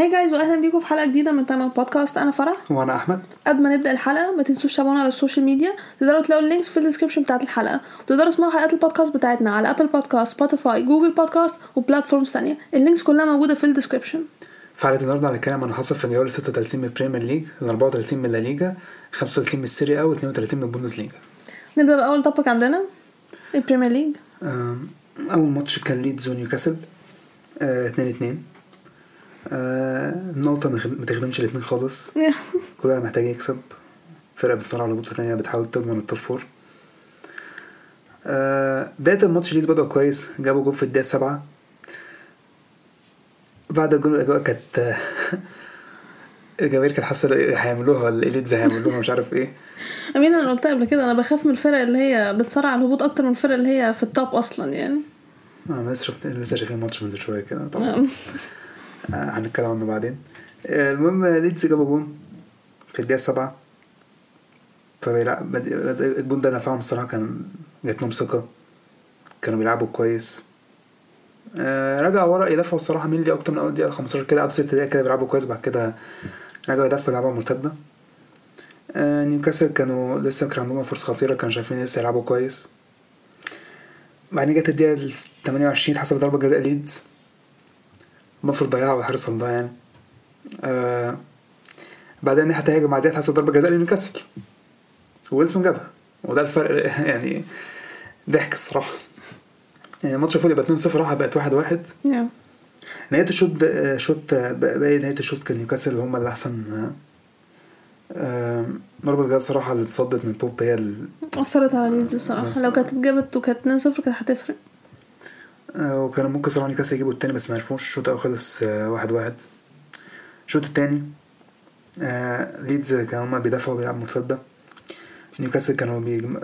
hi guys واهلا بيكم في حلقة جديدة من تايم بودكاست. أنا فرح. وأنا أحمد. قبل ما نبدأ الحلقة ما تنسوش تتابعونا على ال social media. تقدروا تلاقوا ال links في ال description بتاعت الحلقة. وتقدروا تسمعوا حلقات البودكاست بتاعتنا على Apple Podcasts Spotify Google Podcasts و platforms ثانية ال links كلها موجودة في ال description في حلقه النهارده هنتكلم عن حصل في الجوله 36 من ال Premier League ال 34 من الليجا 35 من السيريا و 32 من البوندسليجا نبدأ بأول topic عندنا ال Premier League أول ماتش كان ليدز ونيوكاسل 2 2 النقطة ما خد- ما تخدمش الاتنين خالص. كل واحد محتاج يكسب. فرقة بتصارع على بطولة تانية بتحاول تضمن ال top four آه، بداية الماتش ليدز بدأوا كويس. جابوا جول في الدقيقة سبعة. بعد الجول الأجواء كانت آه، الجماهير كانت حاسة إيه هيعملوها ولا إيه؟ هيعملوها مش عارف إيه. آمين أنا قلتها قبل كده أنا بخاف من الفرق اللي هي بتصارع على الهبوط أكتر من الفرق اللي هي في ال top أصلا يعني. أنا لسه شفت لسه شايفين ماتش من شوية كده طبعا. آه. آه، هنتكلم عنه بعدين. آه، المهم ليدز جابوا جون في الدقيقة سبعة فبيلعب الجون ده نفعهم الصراحة كان جات لهم ثقة. كانوا بيلعبوا كويس. آه، رجعوا ورا يدافعوا الصراحة ميلي أكتر من أول دقيقة 15 كده قعدوا ست دقايق كده بيلعبوا كويس بعد كده رجعوا يدافعوا يلعبوا مرتدة. آه، نيوكاسل كانوا لسه كان عندهم فرصة خطيرة كانوا شايفين لسه يلعبوا كويس. بعدين جت الدقيقة ال 28 حسب ضربة جزاء ليدز. المفروض ضيعها حارس الله يعني. آه بعدين الناحية التانية هجم بعديها حسب ضربة جزاء لنيوكاسل ويلسون جابها. وده الفرق يعني ضحك الصراحة. يعني الماتش المفروض يبقى 2-0 راح بقت 1-1 Yeah. نهاية الشوط آه، شوط باقي نهاية الشوط كان نيوكاسل هم اللي أحسن آه، ضربة جزاء صراحة اللي اتصدت من بوب هي ال- أثرت على ليدز الصراحة. بس- لو كانت اتجابت وكانت 2-0 كانت هتفرق. آه، وكانوا ممكن صراحة نيوكاسل يجيبوا التاني بس ما عرفوش. الشوط الأول خلص آه، واحد واحد. الشوط التاني آه، ليدز كانوا هما بيدافعوا بيلعبوا مرتدة. نيوكاسل كانوا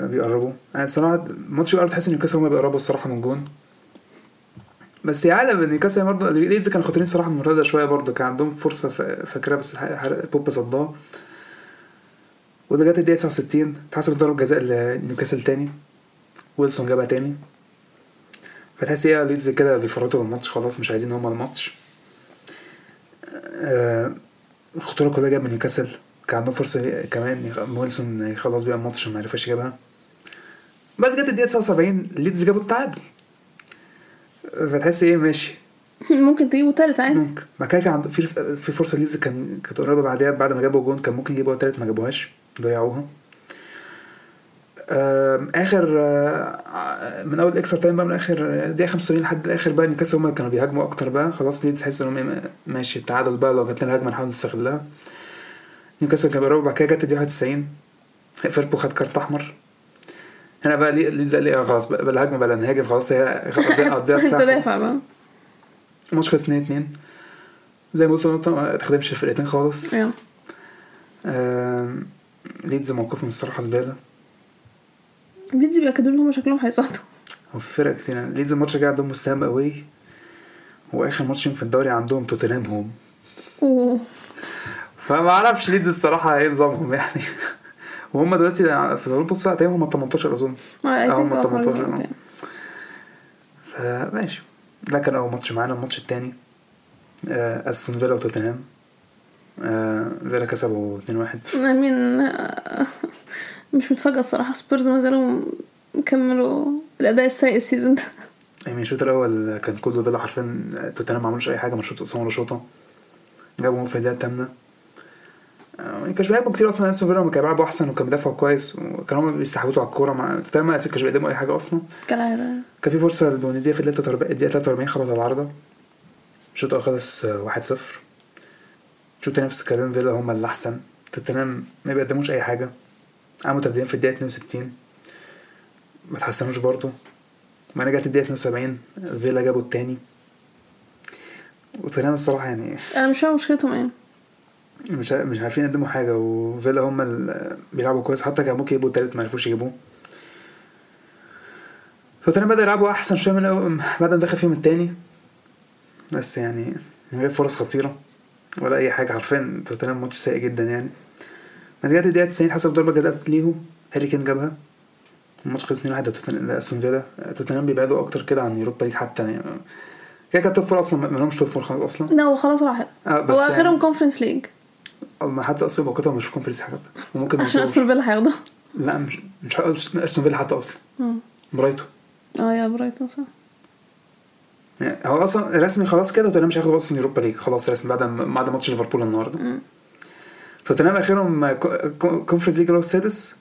بيقربوا. أنا الصراحة الماتش الأول تحس إن نيوكاسل هما بيقربوا الصراحة من جون بس يعلم إن نيوكاسل برضه ليدز كانوا خاطرين صراحة من المرتدة شوية برضه. كان عندهم فرصة فا- فاكرها بس بوب صدها. وده جت الدقيقة 69 اتحسبت ضربة جزاء لنيوكاسل تاني. ويلسون جابها تاني. فتحس إيه ليدز كده بيفرطوا الماتش خلاص مش عايزين هما الماتش. آه، الخطورة كلها جاية من نيوكاسل كان عندهم فرصة كمان ويلسون يخلص بيها الماتش ما عرفش يجيبها. بس جت الدقيقة 79 ليدز جابوا التعادل. فتحس إيه ماشي. ممكن تجيبوا تالت عادي. ممكن. كده كان عنده في في فرصة ليدز كان كانت قريبة بعدها بعد ما جابوا جون كان ممكن يجيبوا التالت ما جابوهاش ضيعوها. آخر آه، من أول extra time بقى من آخر دقيقة 85 لحد الآخر بقى نيوكاسل هم اللي كانوا بيهاجموا أكتر بقى. خلاص ليدز حس إنهم إيه، ماشي التعادل بقى لو جات لنا هجمة نحاول نستغلها. نيوكاسل كان بيقربوا بعد كده جت الدقيقة 91 فيربو خد كارت أحمر. هنا بقى لي- ليدز قال لي آه خلاص بقى بلا هجمه بلا نهاجم خلاص هي قضيها. تدافع بقى. الماتش خلص 2 2 زي ما قلت نقطة ما تخدمش الفرقتين خالص. ليدز موقفهم الصراحة زبالة. ليدز بيأكدوا لهم شكلهم هيصعدوا هو في فرق كتير يعني ليدز الماتش الجاي عندهم مستهام قوي واخر ماتش في الدوري عندهم توتنهام home أوه فما أعرفش ليدز الصراحة إيه نظامهم يعني وهم دلوقتي في دوري البطولة تقريبا هم 18 اظن آه، هم think of 18 result, آه. yeah. فماشي ده كان اول ماتش معانا الماتش التاني آه، استون فيلا وتوتنهام فيلا كسبوا 2-1 I mean آه، مش متفاجئة الصراحة. سبيرز ما زالوا كملوا الأداء السيء ال season ده. يعني الشوط الأول كان كله فيلا حرفيا توتنهام ما عملوش أي حاجة من الشوط أصلا ولا شوطة. جابوا في الدقيقه الثامنه آه، ما كانش بيلعبوا كتير أصلا أستون فيلا كانوا بيلعبوا أحسن وكانوا بيدافعوا كويس وكانوا هم بيستحوذوا على الكورة. مع توتنهام ما كانش بيقدموا أي حاجة أصلا. كالعادة. كان في فرصة لبونيديا في الدقيقة 43 الدقيقة 43 خبط العارضة. الشوط الأول خلص آه، 1-0 الشوط الثاني نفس الكلام فيلا هم اللي احسن توتنهام ما بيقدموش أي حاجة. عملوا تبديل في الدقيقة 62 ما تحسنوش برضه. بعدين جت الدقيقة 72 فيلا جابوا التاني. وتوتنهام الصراحة يعني أنا مش فاهمة مشكلتهم إيه. مش مش عارفين يقدموا حاجة وفيلا هم اللي بيلعبوا كويس. حتى كان ممكن يجيبوا التالت ما عرفوش يجيبوه. توتنهام بدأ يلعبوا أحسن شوية من بعد ما دخل فيهم التاني. بس يعني من غير فرص خطيرة ولا أي حاجة. حرفيا توتنهام ماتش سيء جدا يعني. بعد كده الدقيقه 90 حسب ضربة جزاء ليهم. هاري كين جابها. الماتش خلص 2-1 لتوتن- لأستون فيلا. توتنهام بيبعدوا أكتر كده عن Europa League حتى يعني. كده كده top four أصلا ما لهمش top four خالص أصلا. لا هو خلاص راحت آه بس هو آخرهم يعني كونفرنس ليج ما حتى أصلا موقتها مش في Conference حاجة وممكن عشان. أستون فيلا هياخدها لا مش مش أستون فيلا حتى أصلا. مم. برايتون. آه يا برايتون صح. يعني هو أصلا رسمي خلاص كده توتنهام مش هياخدوا أصلا Europa League. خلاص رسمي بعد ما- بعد ماتش ليفربول النهارده. فتوتنهام آخرهم Conference League اللي هو السادس؟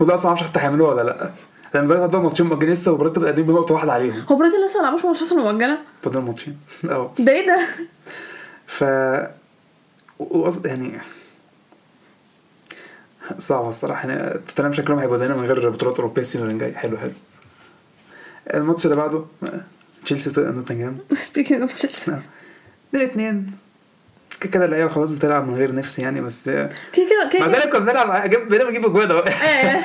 وده أصلا ما أعرفش حتى هيعملوه ولا لأ. لأن برايتون عندهم ماتشين مؤجلين لسه وبرايتون قاعدين بنقطة واحدة عليهم. هو برايتون لسه ما لعبوش ماتشات مؤجلة؟ فاضل ماتشين. آه ده إيه ده؟ ف يعني صعبة الصراحة. يعني توتنهام شكلهم هيبقوا زينا من غير بطولات أوروبية ال season اللي جاي حلو حلو. الماتش اللي بعده تشيلسي وت- نوتنجهام speaking of تشيلسي اتنين اتنين. كده كده اللعيبة خلاص بتلعب من غير نفس يعني بس كده كده مع كده ذلك كنا بنلعب بنلعب نجيب أجوان أهو. إيه.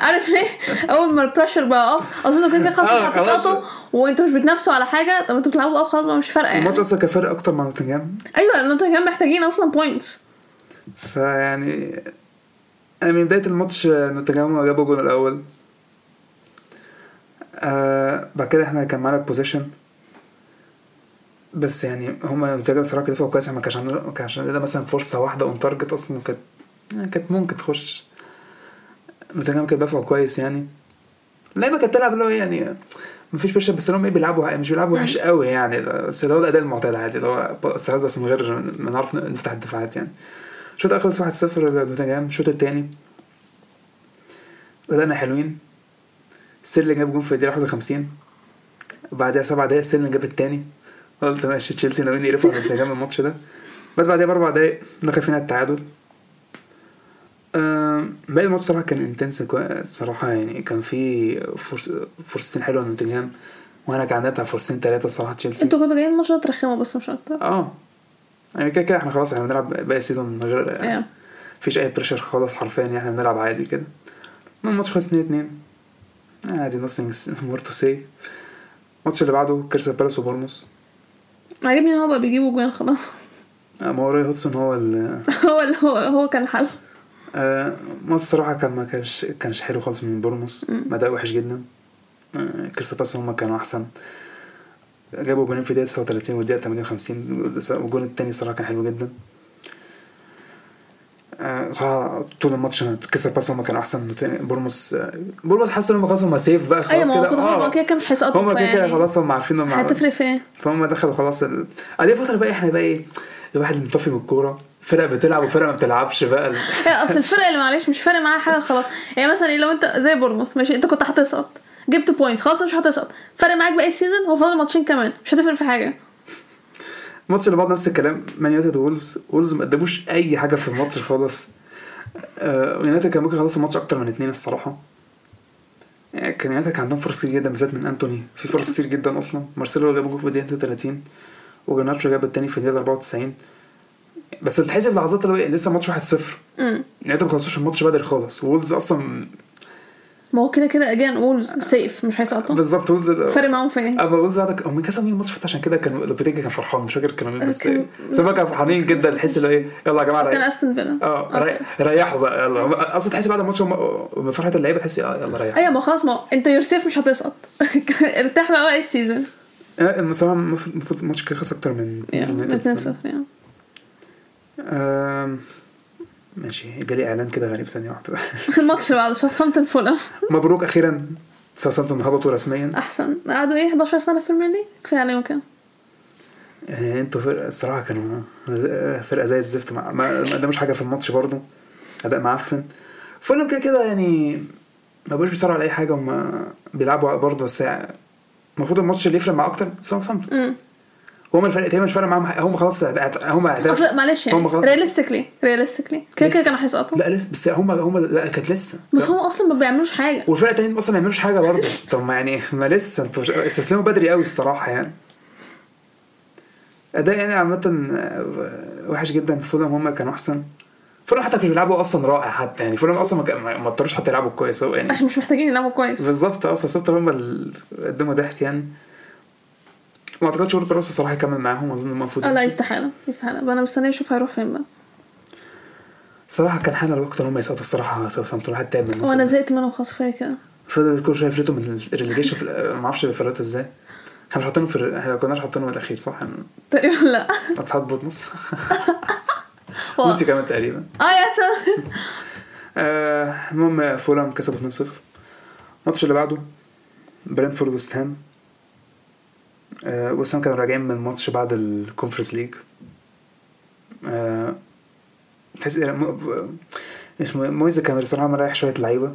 عارف ليه؟ أول ما ال pressure بقى off أظن كده كده خلاص آه،. هتسقطوا وأنتوا مش بتنافسوا على حاجة طب أنتوا بتلعبوا آه خلاص بقى مش فارقة يعني. الماتش أصلا كان فارق أكتر مع نوتنجهام. أيوه نوتنجهام محتاجين أصلا points فيعني أنا من بداية الماتش نوتنجهام جابوا الجول الأول. آه بعد كده إحنا كان معانا ال possession بس يعني هما نوتنجهام بصراحه كانوا دفعوا كويس ما كانش عندنا ما كانش عندنا مثلا فرصة واحدة on target أصلا كانت يعني كانت ممكن تخش. نوتنجهام كانوا دفعوا كويس يعني. اللعيبة كانت تلعب اللي هو يعني مفيش pressure بس هم إيه بيلعبوا مش بيلعبوا وحش قوي يعني. بس اللي هو الأداء المعتاد عادي اللي هو استعراض بس من غير ما نعرف نفتح الدفاعات يعني. الشوط الأول خلص 1-0 لنوتنجهام الشوط الثاني بدأنا حلوين. ستيرلينج جاب جون في الدقيقة 51 وبعدها بسبع دقايق ستيرلينج جاب الثاني قلت ماشي تشيلسي ناويين يقرفوا على نوتنجهام الماتش ده. بس بعدها بأربع دقايق دخل فينا التعادل. باقي الماتش صراحة كان intense صراحة يعني كان في فرص فرصتين حلوة لنوتنجهام وأنا كان عندنا بتاع فرصتين ثلاثة الصراحة تشيلسي. أنتوا كنتوا جايين الماتش ده ترخموا بس مش أكتر؟ آه. يعني كده كده إحنا خلاص إحنا بنلعب باقي ال season من غير أيوه مفيش أي pressure خالص حرفيا يعني إحنا بنلعب عادي كده. الماتش خلص 2 2 عادي nothing more to say. الماتش اللي بعده كريستال بالاس وبورنموث عاجبني إن هو بقى بيجيبوا جوان خلاص. آه، ما هو روي هودسون هو ال هو هو هو كان الحل آه، الماتش الصراحة كان ما كانش كانش حلو خالص من بورنموث مم. أداء وحش جدا. آه، كريستال بالاس هما كانوا أحسن. جابوا جولين في الدقيقة 39 والدقيقة 58 والجول التاني صراحة كان حلو جدا. آه، صراحة طول الماتش كريستال بالاس هما كانوا أحسن بورنموث آه، بورنموث حاسس إن هما خلاص هما safe بقى خلاص هو كده. هما آه كده كده مش هيسقطوا هما كده كده فيعني خلاص هم عارفين انهم هتفرق في إيه؟ فهم دخلوا خلاص ال... دي فترة بقى إحنا بقى إيه الواحد مطفي من الكورة. فرق بتلعب وفرق ما بتلعبش بقى أصل الفرق اللي معلش مش فارق معاها حاجة خلاص. يعني مثلا إيه لو أنت زي بورنموث ماشي أنت كنت هتسقط جبت point خلاص مش هتسقط. فرق معاك باقي ال season هو فاضل ماتشين كمان مش هتفرق في حاجة. الماتش اللي بعد نفس الكلام. مان يونايتد وولفز وولفز ما قدموش أي حاجة في الماتش خالص. آه يونايتد كان ممكن يخلصوا الماتش أكتر من اتنين الصراحة. يعني كان يونايتد كان عندهم فرص كتير جدا بالذات من أنتوني. في فرص كتير جدا أصلا. مارسيال جاب جول في الدقيقة 32 وجارناتشو جاب التاني في الدقيقة 94 بس تحسب لحظات اللي هو إيه، لسه الماتش 1-0 امم يونايتد ما خلصوش الماتش بدري خالص. وولفز أصلا ما هو كده كده again وولز safe مش هيسقطوا. بالظبط وولفز فرق معاهم في إيه؟ أما وولفز عندك هم كسبوا مين الماتش عشان كده كان لوبيتيجي كان فرحان مش فاكر كانوا مين بس كان- بس هم كانوا فرحانين جدا تحس اللي إيه يلا يا جماعة كان أستون فيلا. آه ري- ريحوا بقى يلا. أصلا تحس بعد الماتش من فرحة اللعيبة تحسي آه يلا ريح أيوه ما خلاص ما أنت you're safe مش هتسقط. ارتاح بقى باقي ال season. الصراحه المفروض المفروض الماتش كان خلص أكتر من من 2 0 0 يعني ماشي. جالي إعلان كده غريب ثانية واحدة. الماتش اللي بعده ساوثهامبتون فولهام مبروك أخيرا. ساوثهامبتون هبطوا رسميا. أحسن. قعدوا إيه 11 سنة في البريمير ليج؟ كفاية عليهم كام؟ يعني أنتوا فرقه الصراحة كانوا فرقة زي الزفت. ما قدموش حاجة في الماتش برضو أداء معفن. فولهام كده كده يعني ما بقوش بيصارعوا على أي حاجة هم بيلعبوا برضه بس يعني المفروض الماتش اللي يفرق معاه أكتر ساوثهامبتون امم هم الفرقتين مش فارق معاهم. هم خلاص هم اهداف أصل معلش هم يعني خلاص realistically realistically كده كده. كانوا هيسقطوا. لا لسه بس هم هم لا كانت لسه. بس هم أصلا ما بيعملوش حاجة. والفرقة التانيين أصلا ما يعملوش حاجة برضه. طب ما يعني ما لسه أنتوا استسلموا بدري قوي الصراحة يعني. أداء يعني عامة آه، وحش جدا. فولهام هم كانوا أحسن. فولهام حتى كانوا بيلعبوا أصلا رائع حتى يعني. فولهام أصلا ما اضطروش حتى يلعبوا كويس. هو يعني عشان مش محتاجين يلعبوا كويس. بالظبط أصلا ساوثهامبتون هم اللي قدموا ضحك يعني. ما اعتقدش وورد بروس الصراحه يكمل معاهم اظن المفروض لا. يستحاله يستحاله أنا مستنية أشوف هيروح فين بقى. الصراحه كان حان الوقت ان هم يسقطوا الصراحة ساوثهامبتون حتى تعب منهم وأنا زهقت منهم خلاص كفاية كده. فضل كل شوية يفلتوا من الريليجيشن ما أعرفش بيفلتوا إزاي. إحنا مش حاطينه في إحنا ما كناش حاطينه من الأخير صح؟ تقريبا لا. بطمس هو- وانت كمان تقريبا. آه يا آه، المهم فولهام كسبوا 2-0 الماتش اللي بعده برينفورد وست هام. آه، وست هام كانوا راجعين من ماتش بعد الكونفرنس ليج آه، تحس اسمه إيه؟ مويزا كان الصراحه مريح شوية لعيبة.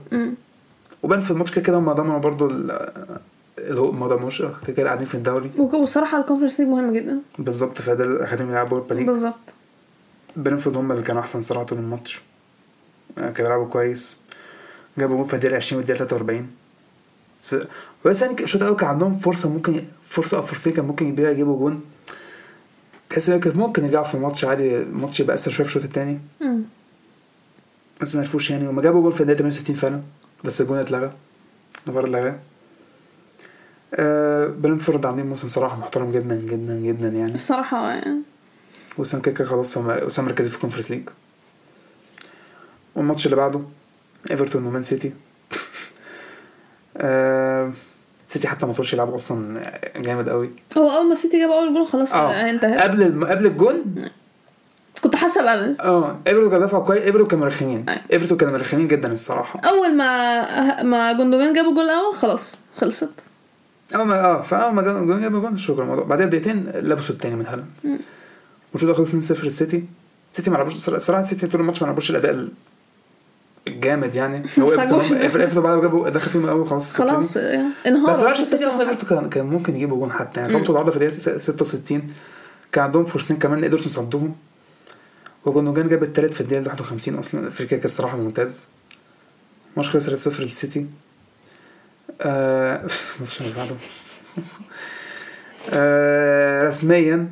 وبان في الماتش كده هم ضمنوا برضه ال- الهو ما ضمنوش كده كده قاعدين في الدوري. والصراحه الكونفرنس ليج مهم جدا. بالظبط فده اللي خدهم يلعبوا اوروبا ليج بالظبط. برينتفورد هم اللي كانوا أحسن صراحة طول الماتش. آه، كانوا بيلعبوا كويس. جابوا جول في الدقيقة 20 والدقيقة 43 س- بس يعني الشوط الأول كان عندهم فرصة ممكن فرصة أو فرصتين كان ممكن يبقى يجيبوا جون. تحس إن كان ممكن يرجعوا في الماتش عادي الماتش يبقى أسهل شوية في الشوط الثاني. بس ما عرفوش يعني. هما جابوا جول في الدقيقه 68 فعلا بس الجون اتلغى. الفار اتلغى. آه برينتفورد عاملين موسم صراحة محترم جدا جدا جدا يعني. الصراحة يعني وست هام كده خلاص وست هام مركزين في الكونفرنس ليج. والماتش اللي بعده إيفرتون ومان سيتي. آه سيتي حتى ما طولش يلعبوا أصلا جامد قوي هو أول ما سيتي جاب أول جول خلاص آه. آه، انتهى قبل الم... قبل الجون كنت حاسة بأمل. آه. إيفرتون كان دافعوا كويس إيفرتون كانوا مرخمين. إيفرتون كانوا مرخمين جدا الصراحة. أول ما ما جندوجان جاب الجول الأول خلاص خلصت. أول ما آه فأول ما جون جندوجان جاب جون شكرا. الموضوع بعدها بدقيقتين لبسوا التاني من هالاند. والشوط الأول خلص 2-0 السيتي السيتي ما لعبوش صراحة السيتي طول الماتش ما لعبوش الأداء الجامد يعني. هو. ايفرتون بعد جابوا دخل فيهم الأول خلاص خلاص يعني انهار بس بس التانية أصلا كان كان ممكن يجيبوا جون حتى يعني. مم. خبطوا العارضة في الدقيقة 66 كان عندهم فرصتين كمان ايدرسون صدهم وجوندوجان جاب التالت في الدقيقة 51 أصلا. الفريق كان الصراحه ممتاز. ماتش خلص 3-0 للسيتي. آه الماتش اللي بعده. آه رسميا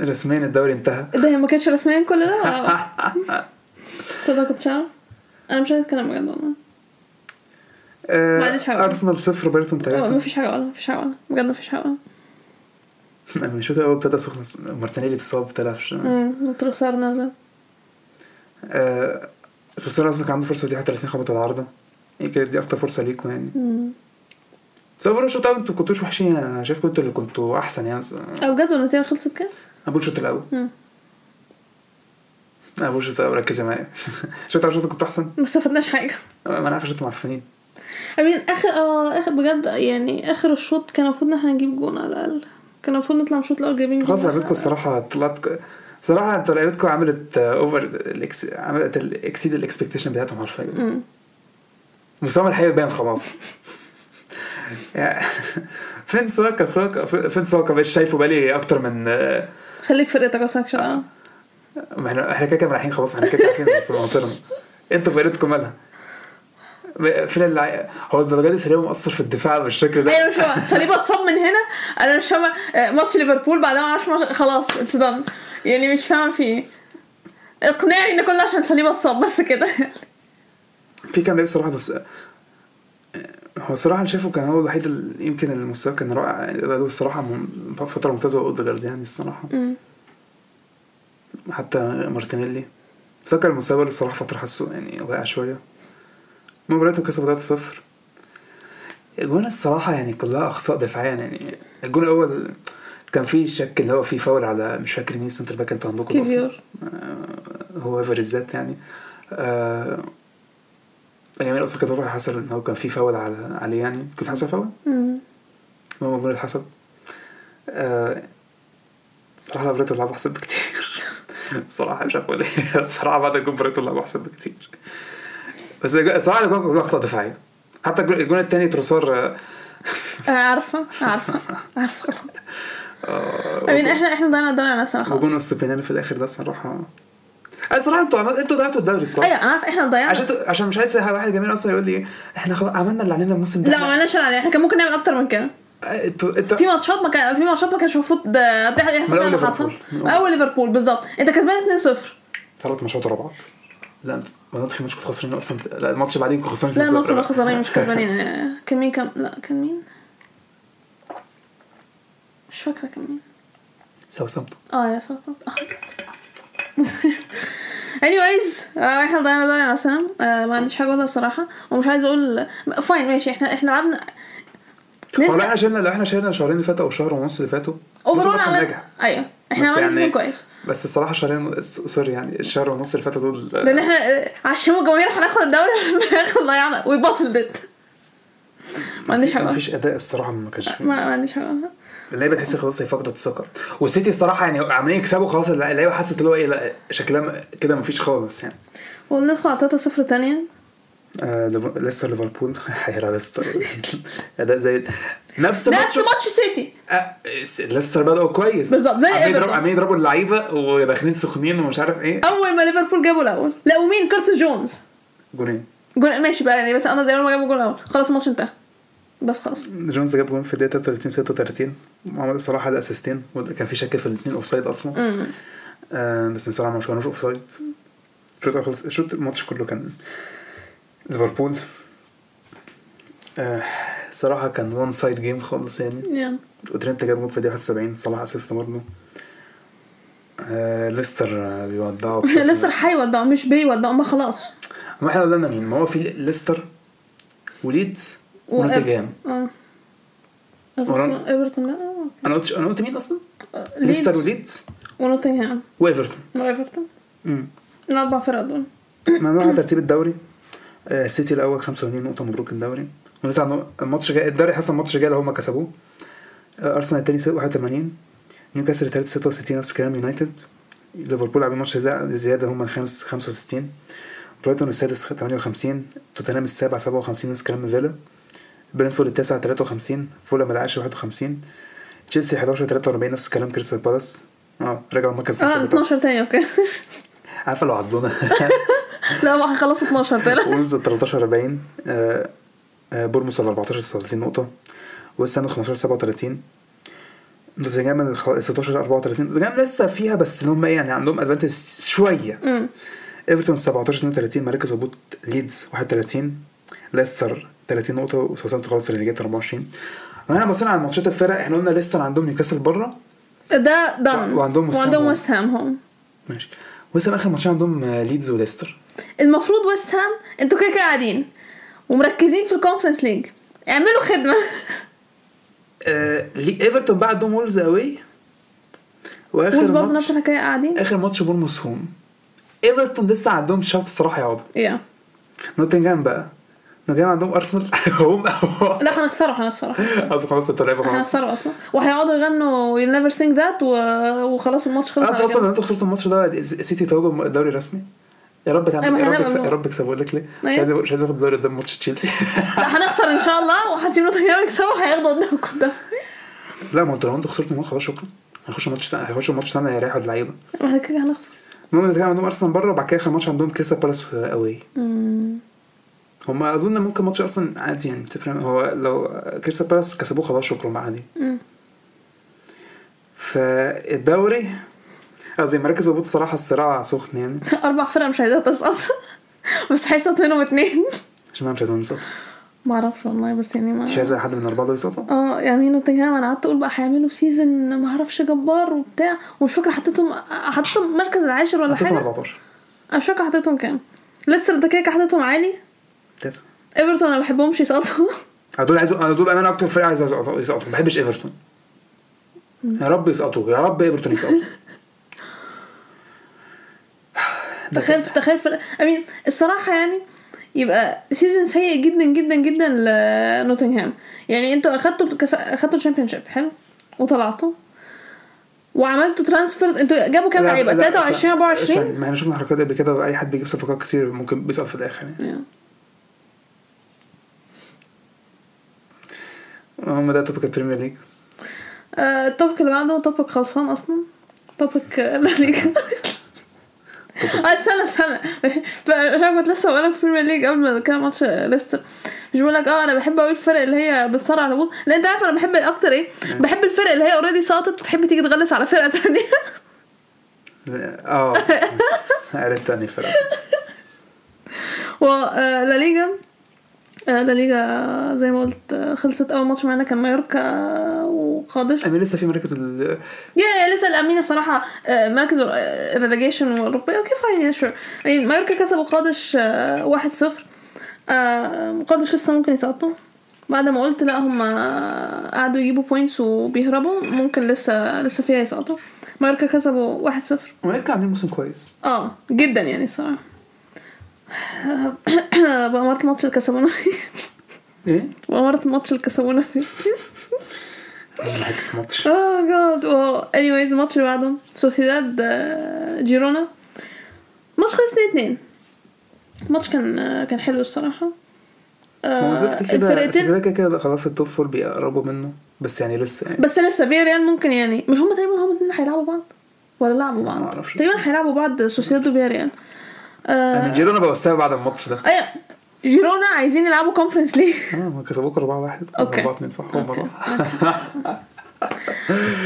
رسميا الدوري انتهى. ده هي ما كانتش رسميا كل ده؟ كنت عارف أنا مش عايز أتكلم بجد والله. آه ما عنديش حاجة. أرسنال صفر برايتون ما ثلاثة فيش حاجة ولا ما فيش حاجة ولا بجد ما فيش حاجة من الشوط الأول ابتدى سخن مارتينيلي اتصاب تلفش امم وتروسار نزل آه تروسار أصلا كان عنده فرصة دي 31 خبط العارضة. هي كانت دي أكتر فرصة ليكم يعني. مم. بس overall الشوط الأول أنتوا كنتوش وحشين يعني أنا شايفكم أنتوا اللي كنتوا أحسن يعني. أنا آه بجد والنتيجه خلصت كام؟ بقول الشوط الأول. أنا بقول الشوط الأول ركزي معايا الأول شوط كنتوا أحسن؟ ما استفدناش حاجة. ما أنا عارف عشان أنتوا معفنين امين آخر آه آخر بجد يعني آخر الشوط كان المفروض إن إحنا نجيب جون على الأقل. كان المفروض نطلع من الشوط الأول جايبين خلاص جون. لعبتكم الصراحة طلعت صراحة أنتوا لعبتكم عملت over. عملت ال exceed ال expectation بتاعتهم حرفيا. مستواهم الحقيقي باين خلاص. فين ساكا؟ ساكا فين ساكا؟ مش شايفه بقالي أكتر من آه، خليك فرقتك أصلا عشان ما إحنا إحنا كده كده رايحين خلاص إحنا كده عارفين مصيرنا أنتوا فرقتكم مالها؟ فين اللي هو الدرجة دي سريع مؤثر في الدفاع بالشكل ده؟ أيوه مش هو. صليبه اتصاب من هنا أنا مش فاهمة آه، ماتش ليفربول بعدها ما أعرفش خلاص اتس دان يعني مش فاهمة في إيه. اقنعني إن كله عشان صليبه اتصاب بس كده. في كام لعيب صراحة بس هو الصراحه أنا شايفه كان هو الوحيد يمكن المستوى كان رائع. يعني الصراحه فترة ممتازة اوديجارد يعني الصراحة. حتى مارتينيلي. ساكا المستوى بقاله الصراحة فترة حاسه يعني واقع شوية. مباراته كسبوا 3-0 الجون الصراحة يعني كلها أخطاء دفاعية يعني. الجون الأول كان فيه شك اللي هو فيه فاول على مش فاكر مين centre back أنتوا عندكم أصلا. آه، هو الذات يعني. آه جميل أصلا كان رافع حسب إن هو كان في فاول على عليه يعني. كنت حسب فاول مم. هو موجود اتحسب آه صراحة لا برايتون لعبوا أحسن بكتير. الصراحة مش عارف أقول إيه الصراحة بعد الجون برايتون لعبوا احسن بكتير بس الصراحة الجون كلها اخطاء دفاعية. حتى الجون- التاني تروسار آه، آه، عارفه عارفه عارفه آه، أمين إحنا إحنا ضيعنا الدوري على نفسنا خلاص. وجون استوبينيان في الآخر ده الصراحة أنا الصراحة أنتوا عمل... أنتوا ضيعتوا الدوري الصراحة أيوه أنا عارف إحنا ضيعنا. عشان عشان مش عايز واحد جميل أصلا يقول لي إيه إحنا خلاص عملنا اللي علينا الموسم ده. لا ما عملناش اللي علينا. إحنا كان ممكن نعمل أكتر من كده. في ماتشات ما كان في ماتشات ما كانش المفروض ده يحصل اللي حصل. أول. ليفربول بالظبط. أنت كسبان 2-0 ثلاث ماتشات ورا بعض. لا ما في ماتش كنتوا خسرانين أصلا. لا الماتش اللي بعدين كنتوا خسرانين لا ما 2-0 كنا. خسرانين مش كسبانين. كان مين؟ كان لا كان مين؟ مش فاكرة كان مين. ساوثامبتون. آه يا ساتر anyways آه إحنا ضيعنا دوري على نفسنا. آه ما عنديش حاجة أقولها الصراحة. ومش عايزه أقول fine ماشي. إحنا إحنا لعبنا ننسى. إحنا شلنا لو إحنا شلنا الشهرين اللي فاتوا أو الشهر ونص اللي فاتوا. overall عمل أيوه. إحنا عملنا يعني- season كويس. بس الصراحة شهرين sorry يعني الشهر ونص اللي فاتوا دول لأن إحنا آه، عشان الجماهير هناخد الدوري في الآخر ضيعنا we bottled it ما عنديش حاجة. ما فيش أداء الصراحة ما كانش ما عنديش حاجة. اللعيبة تحس خلاص هي فقدت الثقة. والسيتي الصراحة يعني عمالين يكسبوا خلاص اللعيبة حست اللي هو إيه لا شكلها كده ما فيش خالص يعني. وندخل على 3 0 تانية. آه ليف- لسه ليفربول. هيلعب ليستر. أداء زي نفس نفس ماتش سيتي. آه، ليستر بدأوا كويس. بالظبط، زي عمالين يضربوا. عمالين يضربوا اللعيبة وداخلين سخنين ومش عارف إيه. أول ما ليفربول جابوا الأول. لا ومين كيرتس جونز. جونين. جول ماشي بقى يعني بس أنا زي ما جابوا جول الأول. خلاص الماتش انتهى. بس خلاص. جونز جاب جون في الدقيقة 33 36 وعمل الصراحه ال assist ين كان في شك في الاثنين offside أصلا آه بس الصراحه مش كانوش offside الشوط خلص الشوط الماتش كله كان ليفربول. آه صراحة كان one side game خالص يعني. وترينت جاب جول في الدقيقة 71 صلاح assist برضه. آه ليستر آه، بيودعوا لسه هيودعوا مش بيودعوا ما خلاص. ما إحنا قلنا مين؟ ما هو في ليستر وليدز ونوتنجهام آه. إيفرتون لا. أنا قلت أنا قلت مين أصلا؟ آه، ليستر ليدز وليدز؟ ونوتنغهام. وإيفرتون. وإيفرتون. امم الأربع فرق دول. ما نروح على ترتيب الدوري. السيتي الأول 85 نقطة مبروك الدوري. ولسه الماتش جاي الدوري حسب الماتش جاي لو هم كسبوه. آه أرسنال التاني 81 نيوكاسل التالت 66 نفس الكلام يونايتد. ليفربول عاملين ماتش زي- زيادة هم الخامس 65 برايتون السادس 58 توتنهام السابع 57 نفس الكلام فيلا. برينتفورد التاسع 53 فولهام العاشر 51 تشيلسي 11 43 نفس الكلام. كريستال بالاس. آه رجعوا المركز آه 12 بتاعهم. 12 تاني okay. عارفة لو عضونا. لا ما هيخلصوا 12 تاني وولز 13 40 آه، آه، بورنموث ال 14 36 نقطة. ويست هام 15 37 نوتنجهام ال 16 34 نوتنجهام لسه فيها بس اللي هم إيه يعني عندهم advantage امم إيفرتون 17 32 مراكز هبوط ليدز 31 ليستر 30 نقطة. وساوثهامبتون خلاص relegated 24 وإحنا بصينا على ماتشات الفرق إحنا قلنا ليستر عندهم نيوكاسل بره. ده done وعندهم وست هام وعندهم home. ماشي. هام آخر ماتشين عندهم آه، ليدز وليستر. المفروض ويست هام أنتوا كده كده قاعدين ومركزين في ال Conference League اعملوا خدمة. آه إيفرتون بقى عندهم وولز away. وآخر وولز برضه ماتش نفس الحكاية قاعدين. آخر ماتش بورنموث home. إيفرتون لسه عندهم shot الصراحة يقعدوا. يا نوتنجهام بقى. نوتنجهام عندهم أرسنال. home. لا هنخسروا هنخسروا خلاص انت لعيبه خلاص. هنخسروا أصلا. وهيقعدوا يغنوا you'll never sing that و... وخلاص الماتش خلص انت أصلا أنتوا خسرتوا الماتش ده سيتي توجه الدوري رسمي. يا رب تعمل يا رب. يا رب يكسب أقول لك ليه؟ مش أيوة. عايز مش عايز اخد الدوري قدام ماتش تشيلسي. لا هنخسر إن شاء الله. وهتسيب نوتنجهام يكسبوا هياخدوا قدامكم ده لا ما أنتوا لو أنتوا خسرتوا الماتش خلاص شكرا. هيخشوا ماتش سنة هيخشوا ماتش سنة هيريحوا اللعيبه ما إحنا كده هنخسر. المهم نوتنجهام عندهم أرسنال بره وبعد كده آخر ماتش عندهم كريستال بالاس away مم. هم أظن ممكن ماتش أرسنال عادي يعني تفرق. هو لو كريستال بالاس كسبوه خلاص شكرا عادي. فالدوري قصدي مراكز الهبوط الصراحه الصراع سخن يعني. أربع فرق مش عايزاها تسقط. بس هيسقط منهم اتنين. أنا مش عايز يسقطوا. ما أعرفش والله بس يعني ما مش عايز حد من الاربعه دول يسقطوا؟ آه يعني نوتنجهام أنا قعدت أقول بقى هيعملوا season ما أعرفش جبار وبتاع. ومش فاكرة حطيتهم حطيتهم مركز العاشر ولا حطيتهم حاجة؟ 14 أنا مش فاكرة حطيتهم كام. ليستر ده كده حطيتهم عالي. تسعة. إيفرتون أنا ما بحبهمش يسقطوا. دول عايز دول بامانه أكتر فرقه عايز يسقطوا يسقطوا. ما بحبش إيفرتون. يا رب يسقطوا يا رب إيفرتون يسقطوا ده تخيل تخيل I mean الصراحة يعني يبقى season سيء جدا جدا جدا لنوتنغهام يعني أنتوا أخدتوا. أخدتوا ال Championship حلو؟ وطلعتوا. وعملتوا transfers أنتوا جابوا كام لعيبة؟ لا، 23 استنى، 24 استنى، ما إحنا شفنا حركات قبل كده أي حد بيجيب صفقات كتير ممكن بيسقط في الآخر يعني. Yeah. هم ده topic ال Premier League ال topic اللي بعده topic خلصان أصلا. topic لا ليجا. آه استنى استنى. مش عارفه كنت لسه بقولك في ال Premier League قبل ما كان ماتش لسه. مش بقول لك آه أنا بحب قوي الفرق اللي هي بتصارع على الهبوط لا أنت عارف أنا بحب أكتر إيه؟ بحب الفرق اللي هي already سقطت وتحب تيجي تغلس على فرقة تانية. آه عرفت تاني فرقه ليجا. آه، لا ليجا زي ما قلت آه، خلصت أول ماتش معانا كان مايوركا وقادش I mean لسه في مراكز ال- yeah لسه I mean الصراحة آه، مركز ال relegation واوروبيه okay fine yeah sure يعني مايوركا كسبوا قادش آه، 1-0 آه، قادش لسه ممكن يسقطوا. بعد ما قلت لا هم قعدوا يجيبوا points وبيهربوا ممكن لسه لسه فيها يسقطوا. مايوركا كسبوا 1-0 ومالك عاملين موسم كويس. آه جدا يعني الصراحة. بقى مرة الماتش اللي كسبونا فيه. إيه؟ بقى مرة الماتش اللي كسبونا فيه. حاجة في الماتش آه جاد و anyways الماتش اللي بعده سوسيداد جيرونا ماتش خلص 2 2 الماتش كان كان حلو الصراحه آه، الفرقتين كده كده خلاص ال top four بيقربوا منه. بس يعني لسه يعني. بس لسه فياريال ممكن يعني. مش هما تقريبا هما الاثنين هيلعبوا بعض؟ ولا لعبوا بعض؟ أعرفش تقريبا هيلعبوا بعض سوسيداد وفياريال أنا آه جيرونا بوستها بعد الماتش ده. أيوه. جيرونا عايزين يلعبوا Conference League آه ما كسبوك 4 1 okay. 4 2 صح هم أنا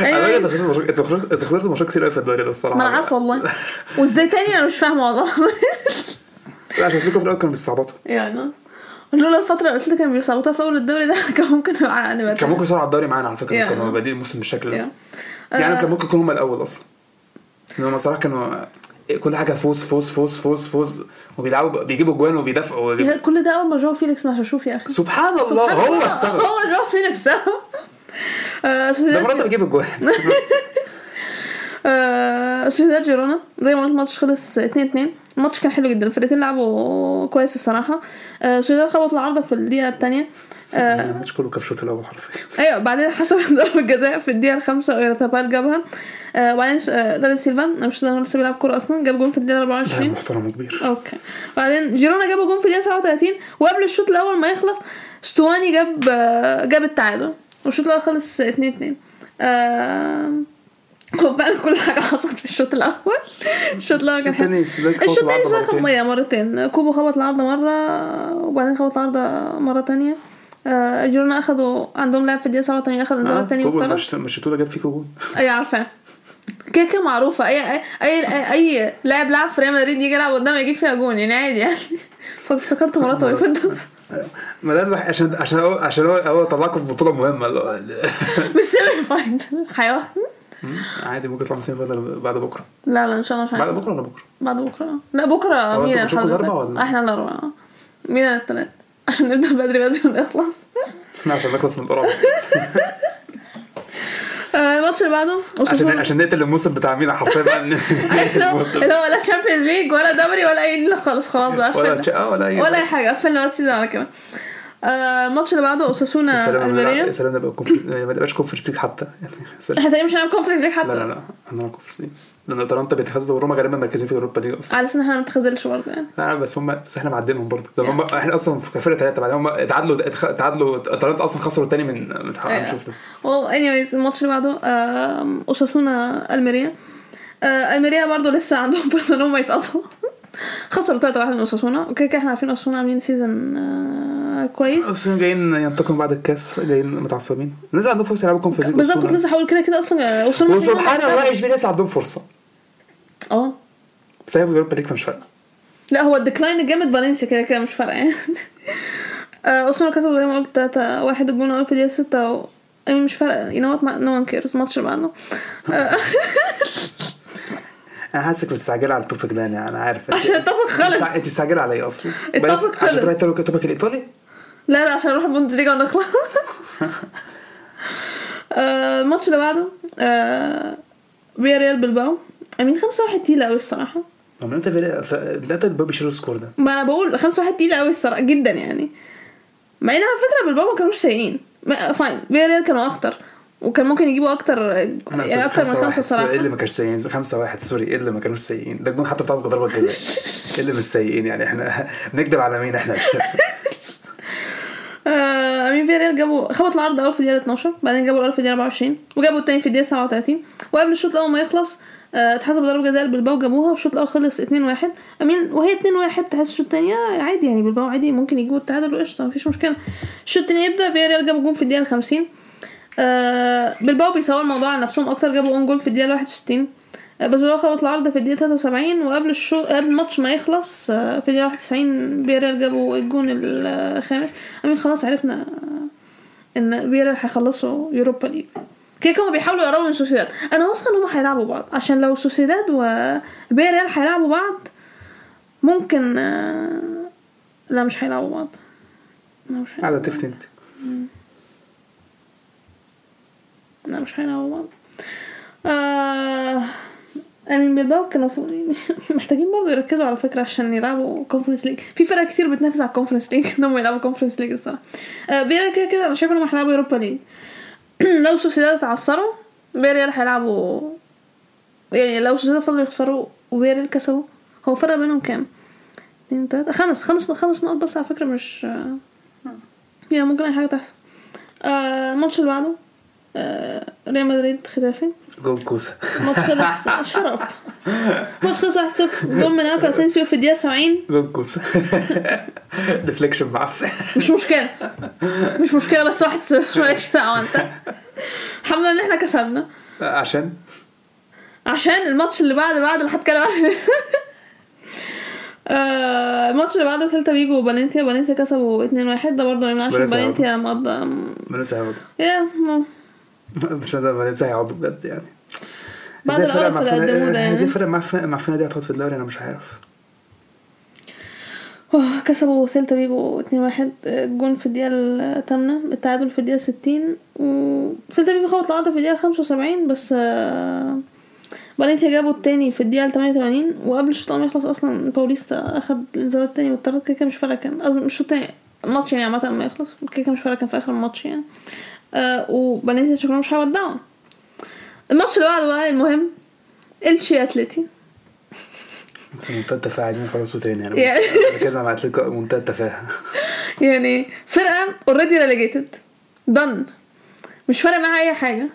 anyways. أنت خسرت ماتشات- أنت خسرت- ماتشات كتير قوي في الدوري ده الصراحة. ما أنا عارفة والله. وإزاي تاني أنا مش فاهمة والله. لا عشان فيكم في الأول كانوا بيستعبطوا. يعني لولا الفترة اللي قلت لك كانوا بيصعبوها في أول الدوري ده كان ممكن نبقى نبقى كان ممكن يصارعوا على الدوري معانا على فكرة Yeah. كانوا بادئين الموسم بالشكل ده. Yeah. يعني آه، كان ممكن يكونوا هم الأول أصلا. ان هم صراحة كانوا كل حاجة فوز فوز فوز فوز فوز. وبيلعبوا بيجيبوا جوان وبيدافعوا كل ده أول ما جو فيليكس ما شوف يا أخي. سبحان الله سبحان هو الله، السبب. هو جو فيليكس. سبب آه، ده مراته بيجيب الجوان. آه، سوسيداد جيرونا زي ما قلت الماتش خلص 2 2 الماتش كان حلو جدا الفرقتين لعبوا كويس الصراحة. آه، سوسيداد خبط العارضة في الدقيقة الثانية الماتش كله كان في الشوط الأول حرفيا أيوه بعدين حسب ضربة الجزاء في الدقيقة الخامسة أويارزابال جابها آه وبعدين آه، دافيد سيلفا مش لسه بيلعب كورة أصلا جاب جون في الدقيقة ده 24 محترم وكبير. okay. بعدين جيرونا جابوا جون في الدقيقة 37 وقبل الشوط الأول ما يخلص ستواني جاب آه، جاب التعادل والشوط الأول خلص 2 2 آه هو فعلا كل حاجة حصلت في الشوط الأول. الشوط الأول كان حلو. الشوط الثاني خبط مرتين. كوبو خبط العارضة مرة وبعدين خبط العارضة مرة تانية. آه جيرونا أخدوا عندهم لاعب في الدقيقة 87 أخد انذار آه، تاني وطرد. مش مش طول جاب فيكوا جون أي عارفاه كده كده معروفة. أي أي أي, أي لاعب لعب في ريال مدريد يجي يلعب قدام يجيب فيها جون يعني عادي يعني. فافتكرت مراته ويفضل. ما ده عشان عشان هو عشان هو هو طلعكم في بطولة مهمة اللي هو مش semi-final. حيوان. عادي ممكن يطلع semi-final بعد بكرة. لا لا إن شاء الله مش بعد. بكرة ولا بكرة؟ بعد بكرة. لا بكرة مين ولا؟ أحنا الاربعاء مين الثلاث عشان نبدا بدري بدري ونخلص عشان نخلص من القرعه آه، الماتش اللي بعده؟ عشان عشان نقتل الموسم بتاع مينا حرفيا بقى الموسم. اللي هو لا Champions League ولا دوري ولا اي خالص خلاص بقى ولا آه، ولا أي ولا أي حاجة. قفلنا بس ال season على كده. آه، الماتش اللي بعده يا اوساسونا سلام الميريا يا سلام نبقى ما نبقاش Conference League حتى. إحنا تقريبا مش هنعمل Conference League حتى. لا لا لا أنا Conference League لأن اتلانتا بيتخذوا وروما غالبا مركزين في Europa League أصلا. على أساس إن إحنا ما نتخاذلش برضه يعني. لا بس هم بس إحنا معدينهم برضه. لأن هم إحنا أصلا في كفرقه ثلاثة بعدين هم اتعادلوا تعادلوا اتلانتا أصلا خسروا تاني من من. هنشوف لسه well anyways الماتش اللي بعده أوساسونا ألميريا. آه، ألميريا برضه لسه عندهم فرصه ان هم يسقطوا خسروا 3 1 من أوساسونا. وكده كده إحنا عارفين أوساسونا عاملين season آه، كويس. أصلا جايين ينتقموا بعد الكاس جايين متعصبين. الناس عندهم فرصة يلعبوا Conference بالظبط كنت لسه هقول كده كده أصلا أوساسونا وسبحان الله اشبيليه لسه عندهم فرصة. آه. بس هي في Europa League فمش فارقة. لا هو ال decline الجامد فالنسيا كده كده مش فارقة. يعني آه، أوساسونا كسبوا زي ما قلت 3 1 الجون اول في الدقيقه 6 و... I mean مش فارقة. يو نو نو ون كيرز بعده. آه، أنا حاسك مستعجله على ال topic ده يعني أنا عارف أنت- عشان ال topic خلص. أنت مستعجله على إيه أصلا؟ ال topic عشان خلص. تروحي ال topic ال topic الايطالي؟ لا لا عشان نروح البوندسليجا ونخلص آه، الماتش اللي بعده آه، فيا ريال بلباو I mean خمسة واحد تقيلة قوي الصراحة طب من إمتى بلباو بيشيلوا ال score ده؟ ما أنا بقول خمسة واحد تقيلة قوي الصراحة جدا يعني مع ان على فكرة بلباو ما كانوش سيئين fine فيا ريال كانوا أخطر وكان ممكن يجيبوا أكتر يعني أكتر من خمسة إيه اللي ما كانش سيئين؟ خمسة واحد sorry إيه اللي ما كانوش سيئين؟ ده الجون حتى بتاعهم كان ضربة جزاء. إيه اللي مش سيئين يعني؟ إحنا بنكدب على مين إحنا؟ آه، I mean فيا ريال جابوا خبطوا العارضة أول في الدقيقة 12 بعدين جابوا الأول في الدقيقة 24 وجابوا التاني في الدقيقة 37 وقبل الشوط الأول ما يخلص آه، اتحسب ضربة جزاء لبلباو جابوها والشوط الأول خلص 2 1 I mean وهي 2 1 تحس الشوط التاني آه، عادي يعني بلباو عادي ممكن يجيبوا التعادل وقشطة مفيش مشكلة. الشوط التاني يبدأ فيا ريال جابوا جون في الدقيقة 50 آه، بلباو بيسووا الموضوع على نفسهم أكتر جابوا own goal في الدقيقة 61 آه، بس بلباو خبطوا العارضة في الدقيقة 73 وقبل الشو قبل الماتش ما يخلص آه، في الدقيقة 91 فياريال جابوا الجون الخامس. I mean خلاص عرفنا إن فياريال هيخلصوا Europa League. كده كانوا بيحاولوا يقربوا من سوسيداد. أنا واثقه إن هم هيلعبوا بعض. عشان لو سوسيداد وفياريال هيلعبوا بعض ممكن لا مش هيلعبوا بعض. لا مش هيلعبوا تفتي انت لا مش هيلعبوا بعض آه... I mean بلباو كانوا محتاجين برضه يركزوا على فكرة عشان يلعبوا Conference League في فرق كتير بتنافس على ال Conference League انهم يلعبوا Conference League الصراحة. آه كده كده أنا شايف إنهم هيلعبوا Europa League لو سوسيداد اتعثروا فياريال هيلعبوا يعني لو سوسيداد فضلوا يخسروا وفياريال كسبوا هو فرق بينهم كام؟ اتنين تلاتة خمس خمس خمس نقط بس على فكرة مش يعني ممكن أي حاجة تحصل. آه، الماتش اللي بعده ريال مدريد خيتافي جول كوسه ماتش خلص شرف ماتش خلص 1-0 جول من ماركو أسينسيو في الدقيقة 70 جول كوسه deflection معفن. مش مشكلة. مش مشكلة بس 1-0 مالكش دعوة أنت. الحمد لله إن إحنا كسبنا. عشان؟ عشان الماتش اللي بعد بعد اللي هتكلم عليه آه، الماتش اللي بعده سيلتا فيجو وفالنسيا فالنسيا كسبوا 2-1 ده برضه ما يمنعش. فالنسيا مقضى هيقعدوا يا مش فالنسيا هيقعدوا بجد يعني. بعد القرف اللي قدموه ده يعني. إزاي فرق معفنه دي هتقعد في الدوري؟ أنا مش عارف. كسبوا سيلتا فيجو 2-1 الجون في الدقيقة الثامنة التعادل في الدقيقة 60 وسيلتا فيجو خبط العارضة في الدقيقة 75 بس آه، فالنسيا جابوا التاني في الدقيقة 88 وقبل الشوط ما يخلص أصلا باوليستا أخد الانذار التاني والتالت كده كده مش فارقة كان مش الشوط التاني الماتش يعني عامة ما يخلص كده كده مش فارقة كان في آخر الماتش يعني. آه شكلهم مش هيودعوا الماتش اللي بعده بقى المهم إلتشي أتلتي. بس منتهى التفاهه عايزين يخلصوا تاني يعني. يعني. كذا مع اتلتيكو منتهى التفاهه يعني فرقة already relegated then مش فارق معاها أي حاجة.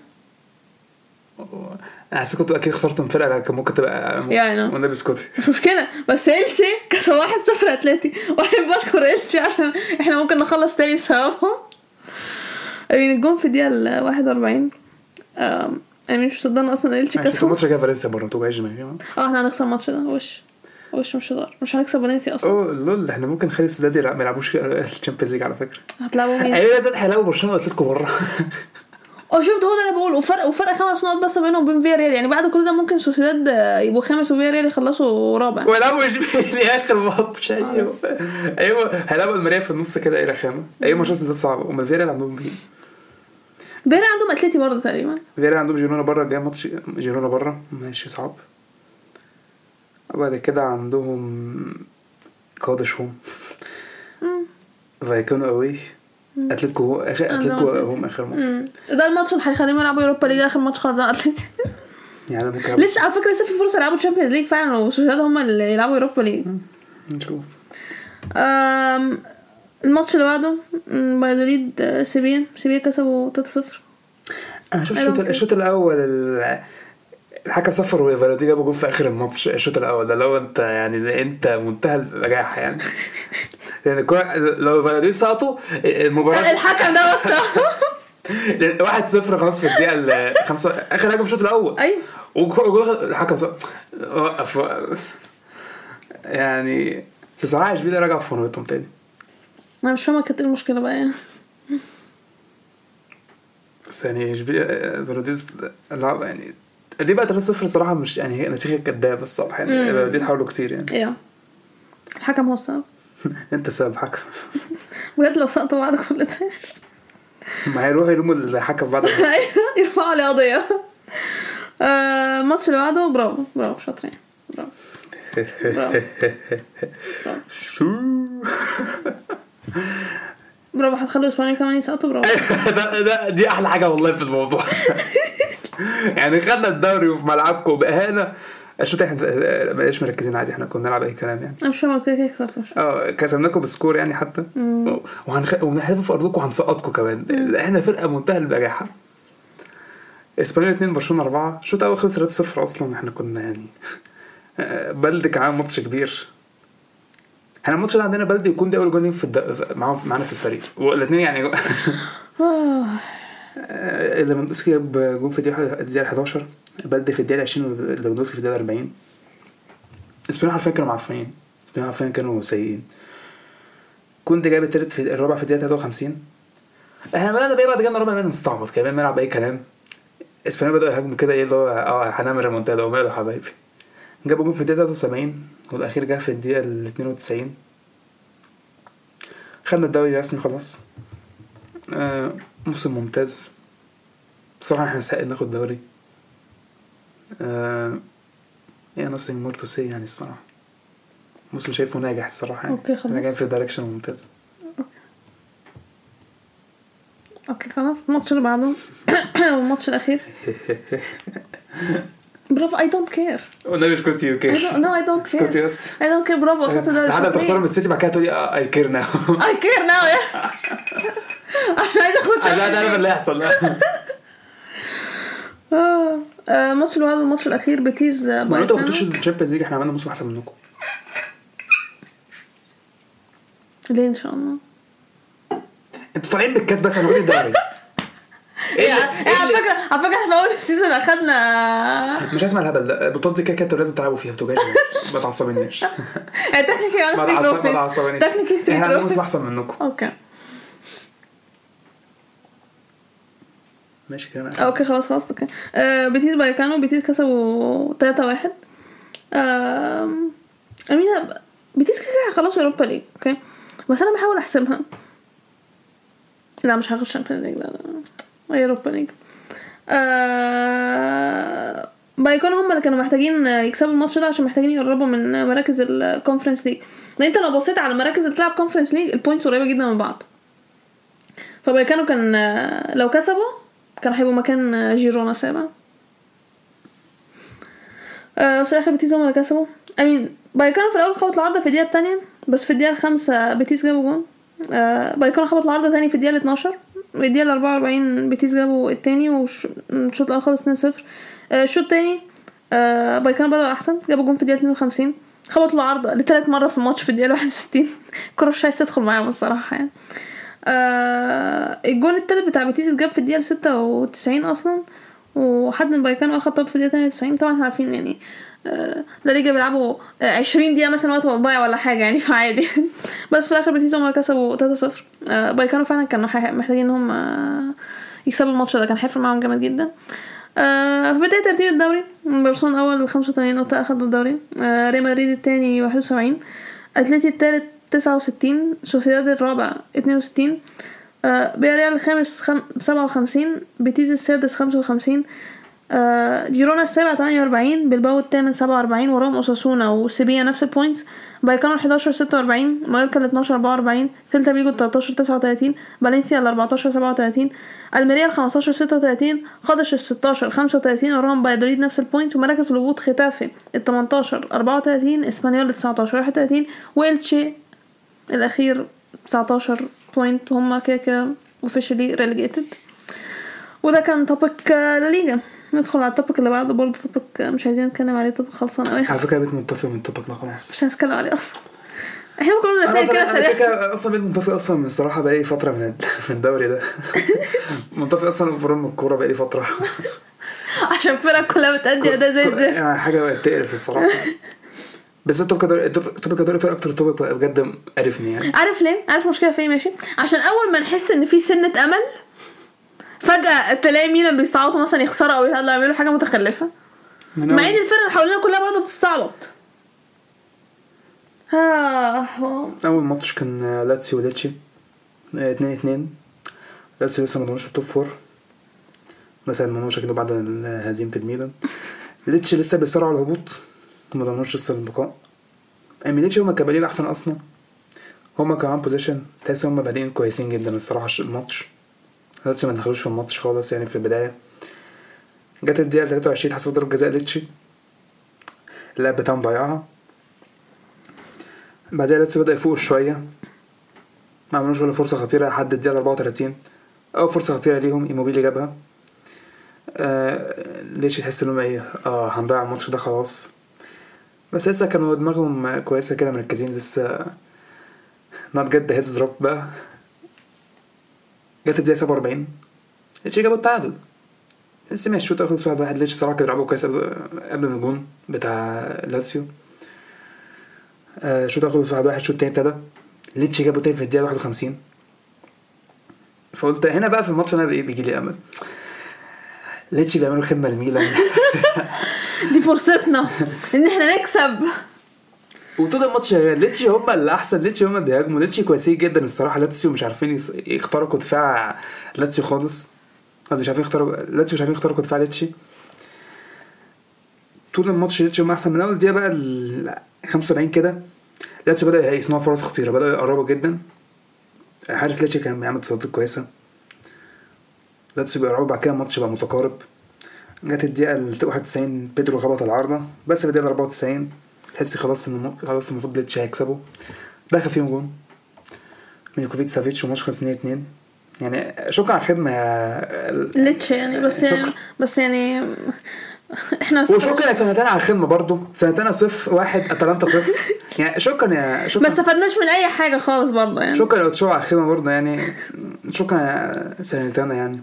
أنا حاسس كنت أكيد خسرت من فرقة كان ممكن تبقى يعني. والنبي اسكتي مش مشكلة. بس إلتشي كسب واحد صفر أتلتي. وأحب أشكر إلتشي عشان إحنا ممكن نخلص تاني بسببهم. الجون في الدقيقة ال 41 آم، يعني مش مصدقنا أصلا إلتشي كسب الماتش جاي فالنسيا برضه توجعش دماغي آه إحنا هنخسر الماتش ده وش؟ وش مش هزار؟ مش هنكسب فالنسيا أصلا. oh lol إحنا ممكن نخلي سوسيداد ما يلعبوش ال Champions League على فكرة. هتلعبوا مين؟ أيوه سوسيداد هيلاقوا برشلونة وأتلتيكو بره آه شفت هو ده اللي بقوله وفرق وفرق خمس نقط بس بينهم وبين فيا ريال يعني بعد كل ده ممكن سوسيداد يبقوا خامس وفيا ريال يخلصوا رابع. ويلعبوا اشبيلي آخر ماتش. أيوه. أيوه هيلعبوا الماريا في النص كده إيه رخامه أيوه ماتشات ده صعبه أمال فيريال عندهم مين؟ فيا ريال عندهم اتلتي برضه تقريبا. فيريال عندهم جيرونا بره جاي ماتش جيرونا بره ماشي صعب. وبعد كده عندهم قادش home. فايكانو away. أتلتيكو هو اخر أتلتيكو عندهم هم آخر ماتش. ده الماتش اللي هيخليهم يلعبوا Europa League آخر ماتش خالص. مع اتلتي يعني ممكن لسه على فكرة لسه في فرصة يلعبوا Champions League فعلا وسوسيداد هم اللي يلعبوا Europa League. نشوف. الماتش اللي بعده مم، فالادوليد آه، سيفيا سيفيا كسبوا 3-0 أنا شفت الشوط. الشوط الأول ال- الحكم صفر وفالادي جابوا جول في آخر الماتش. الشوط الأول ده لو أنت يعني أنت منتهى البجاحه يعني. يعني الكرة- لو فالادي سقطوا المباراة الحكم ده بس. واحد صفر خلاص في الدقيقة ال- خمسة آخر هجمه في الشوط الأول. أيوه. الحكم سقط وقف. يعني بصراحه اشبيليه رجعوا في فورمتهم تاني. أنا مش فاهمة كانت إيه المشكلة بقى يعني. بس يعني اشبيليه فالادي لا يعني دي بقى 3 0 صراحة مش يعني هي نتيجة كدابة الصراحة يعني. فالادي حاولوا كتير يعني. أيوه الحكم هو السبب. انت سبب حكم بجد لو سقطوا بعد كل ده. ما هيروحوا يلوموا الحكم بعد. أيوه يرفعوا عليه قضية. آه، الماتش اللي بعده برافو برافو شاطرين. برافو. برافو. برافو شو؟ برافو هتخلوا إسبانيا كمان يسقطوا؟ برافو. ده ده دي أحلى حاجة والله في الموضوع. يعني خدنا الدوري وفي ملعبكم. باهانه الشوط إحنا ما بقيناش مركزين عادي؟ إحنا كنا نلعب أي كلام يعني. أنا مش فاهمه كده كده. آه كسبناكم بسكور يعني حتى. وهنخ... وهنحلفوا في أرضكم وهنسقطكم كمان. إحنا فرقة منتهى البجاحه إسبانيا 2 برشلونة 4 الشوط الأول خلص 3 0 أصلا. إحنا كنا يعني آه، بلدي كان عامل ماتش كبير. إحنا الماتش ده عندنا بلدي يكون ده أول جول في الد... معانا في الفريق. والاثنين يعني آه، آه، ليفاندوسكي جاب جول في الدقيقة الدقيقة 11 بلدي في الدقيقة 20 وليفاندوسكي في الدقيقة 40 اسبانيا حرفيا كانوا معفنين. اسبانيا حرفيا كانوا سيئين. كنت جايب التالت في الرابع في الدقيقة 53 إحنا بدأنا بقى بعد كده الرابع بدأنا نستعبط كمان نلعب اي كلام. اسبانيا بدأوا يهاجموا كده إيه اللي هو آه هنعمل ريمونتادا وماله يا حبايبي. جابوا جول في الدقيقة 73 والأخير جه في الدقيقة ال 92 خدنا الدوري رسمي خلاص. آه موسم ممتاز. بصراحة إحنا نستحق ناخد دوري آه يعني nothing more to say يعني الصراحة. موسم شايفه ناجح الصراحة يعني. okay، خلاص. جايين في direction ممتاز. okay. خلاص. الماتش اللي بعده. والماتش الأخير. برافو I don't care والنبي اسكتي okay no I don't care اسكتي بس I don't care برافو اخدت الدوري لحد ما تخسروا من السيتي بعد كده تقولي I care now I care now yes عشان عايزه اخد لا ده اللي هيحصل. آه، آه، الماتش اللي بعده الماتش الأخير بيتيز آه، ما أنتوا ما خدتوش ال Champions League إحنا عملنا موسم أحسن منكم. ليه إن شاء الله؟ أنتوا طالعين بالكاس بس أنا الدوري. إيه إيه، على فكرة على فكرة إحنا في أول ال season أخدنا. مش اسمع الهبل. ده البطولات دي كده كده لازم تلعبوا فيها جايين. ما تعصبنيش. technically 3 تعصب- ما تعصبنيش. technically 3 إحنا عندنا موسم أحسن منكم. okay ماشي أنا- okay خلاص خلاص okay. آه بيتيز بايكانو بيتيز كسبوا 3 1 آم، I mean بيتيز كده هيخلصوا Europa League okay؟ بس أنا بحاول أحسبها. لا مش هاخد Champions League لا لا Europa League. آه بايكانو هم اللي كانوا محتاجين يكسبوا الماتش ده عشان محتاجين يقربوا من مراكز ال Conference League لأن أنت لو بصيت على المراكز اللي بتلعب Conference League ال points قريبة جدا من بعض. فبايكانو كان لو كسبوا كانوا هيبقوا مكان جيرونا سابع آه بس في الآخر بيتيز هم اللي كسبوا I mean بايكانو في الأول خبط العارضه في الدقيقة الثانية بس في الدقيقة الخامسة بيتيز جابوا جون. آه بايكانو خبط العارضه تاني في الدقيقة 12 الدقيقة 44 بيتيز جابوا التاني والشوط الأول خلص 2-0 آه الشوط التاني آه بايكانو بدأوا أحسن جابوا جون في الدقيقة 52 خبطوا العارضه لتالت مره في الماتش في الدقيقة 61 الكره مش عايز تدخل معاهم الصراحة يعني. آه الجون التالت بتاع بيتيز اتجاب في ستة وتسعين أصلا وحد من بايكانو أخد طرد في تمانية وتسعين. طبعا إحنا عارفين يعني آه لا ليجا بيلعبوا آه، عشرين دقيقة مثلا وقت ما تضيع ولا حاجة يعني فعادي. بس في الآخر بيتيز هم اللي كسبوا تلاتة صفر. آه بايكانو فعلا كانوا محتاجين إن هم آه، يكسبوا الماتش ده. كان هيفرق معاهم جامد جدا. آه في بداية ترتيب الدوري برشلونة أول 85 نقطة أخدوا الدوري. آه ريال مدريد التاني 71 أتلتي التالت 69 سوسيداد الرابع 62 آه بياريال الخامس خم... 57 بيتيز السادس 55 آه جيرونا السابع 48 بلباو الثامن 47 وراهم أوساسونا وسيبيا نفس ال points بايكانو ال 11 46 مايوركا ال 12 44 سيلتا فيجو ال 13 39 فالنسيا ال 14 37 الميريا ال 15 36 قادش ال 16 35 وراهم بايادوليد نفس ال points ومراكز الهبوط ختافي ال 18 34 إسبانيول ال 19 31 وإلتشي الأخير 19 point هما كده كده officially relegated وده كان topic لا ليجا ندخل على ال topic اللي بعده. برضه topic مش عايزين نتكلم عليه. topic خلصان قوي على فكرة بقيت متقفل من topic ده خلاص مش عايز اتكلم عليه أصلا. إحنا ممكن نتائج كده سريع. أصلا بقيت متقفل أصلا من الصراحة بقالي فترة من من الدوري ده. متقفل أصلا بفرم الكورة بقالي فترة. عشان الفرق كلها بتأدي أداء زي الزفت. يعني حاجة بقت تقرف الصراحة. بس ال topic ده ال topic ده أكتر topic بجد قرفني يعني. عارف ليه؟ عارف المشكلة فين ماشي؟ عشان أول ما نحس إن في سنة أمل فجأة تلاقي ميلان بيستعبطوا مثلا يخسروا أو يطلعوا يعملوا حاجة متخلفة. مع إن الفرق اللي حوالينا كلها برضه بتستعبط. آه أول ماتش كان لاتسيو وليتشي 2 2 لاتسيو لسه ما ضمنوش ال top four مثلا ما ضمنوش كده بعد هزيمة الميلان. ليتشي لسه بيصارعوا على الهبوط. ما ضمنوش لسه البقاء اما ليتشي هما كبديل أحسن أصلا. هما كمان position تحس هما بادئين كويسين جدا الصراحة الماتش. لاتسيو ما دخلوش في الماتش خالص يعني في البداية. جت الدقيقة 23 حسب ضربة جزاء ليتشي. اللاعب بتاعهم ضيعها. بعدها لاتسيو بدأ يفوق شوية. ما عملوش ولا فرصة خطيرة لحد الدقيقة 34 أول فرصة خطيرة ليهم إيموبيلي جابها. آه ليتشي تحس إنهم إيه آه هنضيع الماتش ده خلاص. بس لسه كانوا دماغهم كويسة كده مركزين لسه. not yet heads drop بقى. جت الدقيقة 47 ليتشي جابوا التعادل. لسه ماشي الشوط الأول خلص واحد. واحد ليتشي صراحة كانوا بيلعبوا كويس قبل قبل الجون بتاع لاتسيو. آه، الشوط الأول واحد واحد الشوط ابتدى. ليتشي جابوا تاني في الدقيقة 51 فقلت هنا بقى في الماتش أنا بي- بيجي لي أمل. ليتشي بيعملوا خدمة لميلان. دي فرصتنا إن إحنا نكسب. وطول الماتش شغال ليتشي هم اللي احسن ليتشي هم اللي بيهاجموا ليتشي كويسين جدا الصراحة. لاتسيو مش عارفين يخترقوا دفاع لاتسيو خالص. قصدي مش عارفين يخترقوا لاتسيو مش عارفين يخترقوا دفاع ليتشي. طول الماتش ليتشي هم أحسن. من أول دقيقة بقى ال 75 كده لاتسيو بدأ يصنعوا فرص خطيرة بدأوا يقربوا جدا. حارس ليتشي كان بيعمل تصديات كويسة. لاتسيو بيقربوا بعد كده الماتش بقى متقارب. جت الدقيقة ال 91 بيدرو خبط العارضة بس في الدقيقة 94 تحس خلاص إن خلاص المفروض ليتشي هيكسبوا دخل فيهم جون. ميليكوفيتش سافيتش وماتش خلص 2 2 يعني شكرا على الخدمة يا ليتش يعني بس يعني. بس يعني إحنا وشكرا يا سنتين على الخدمة برضو. سنتين صفر واحد أتلانتا صفر. يعني شكرا يا ما شكرا استفدناش من أي حاجة خالص برضه يعني. شكرا يا على الخدمة برضو يعني. شكرا يا سنتين يعني.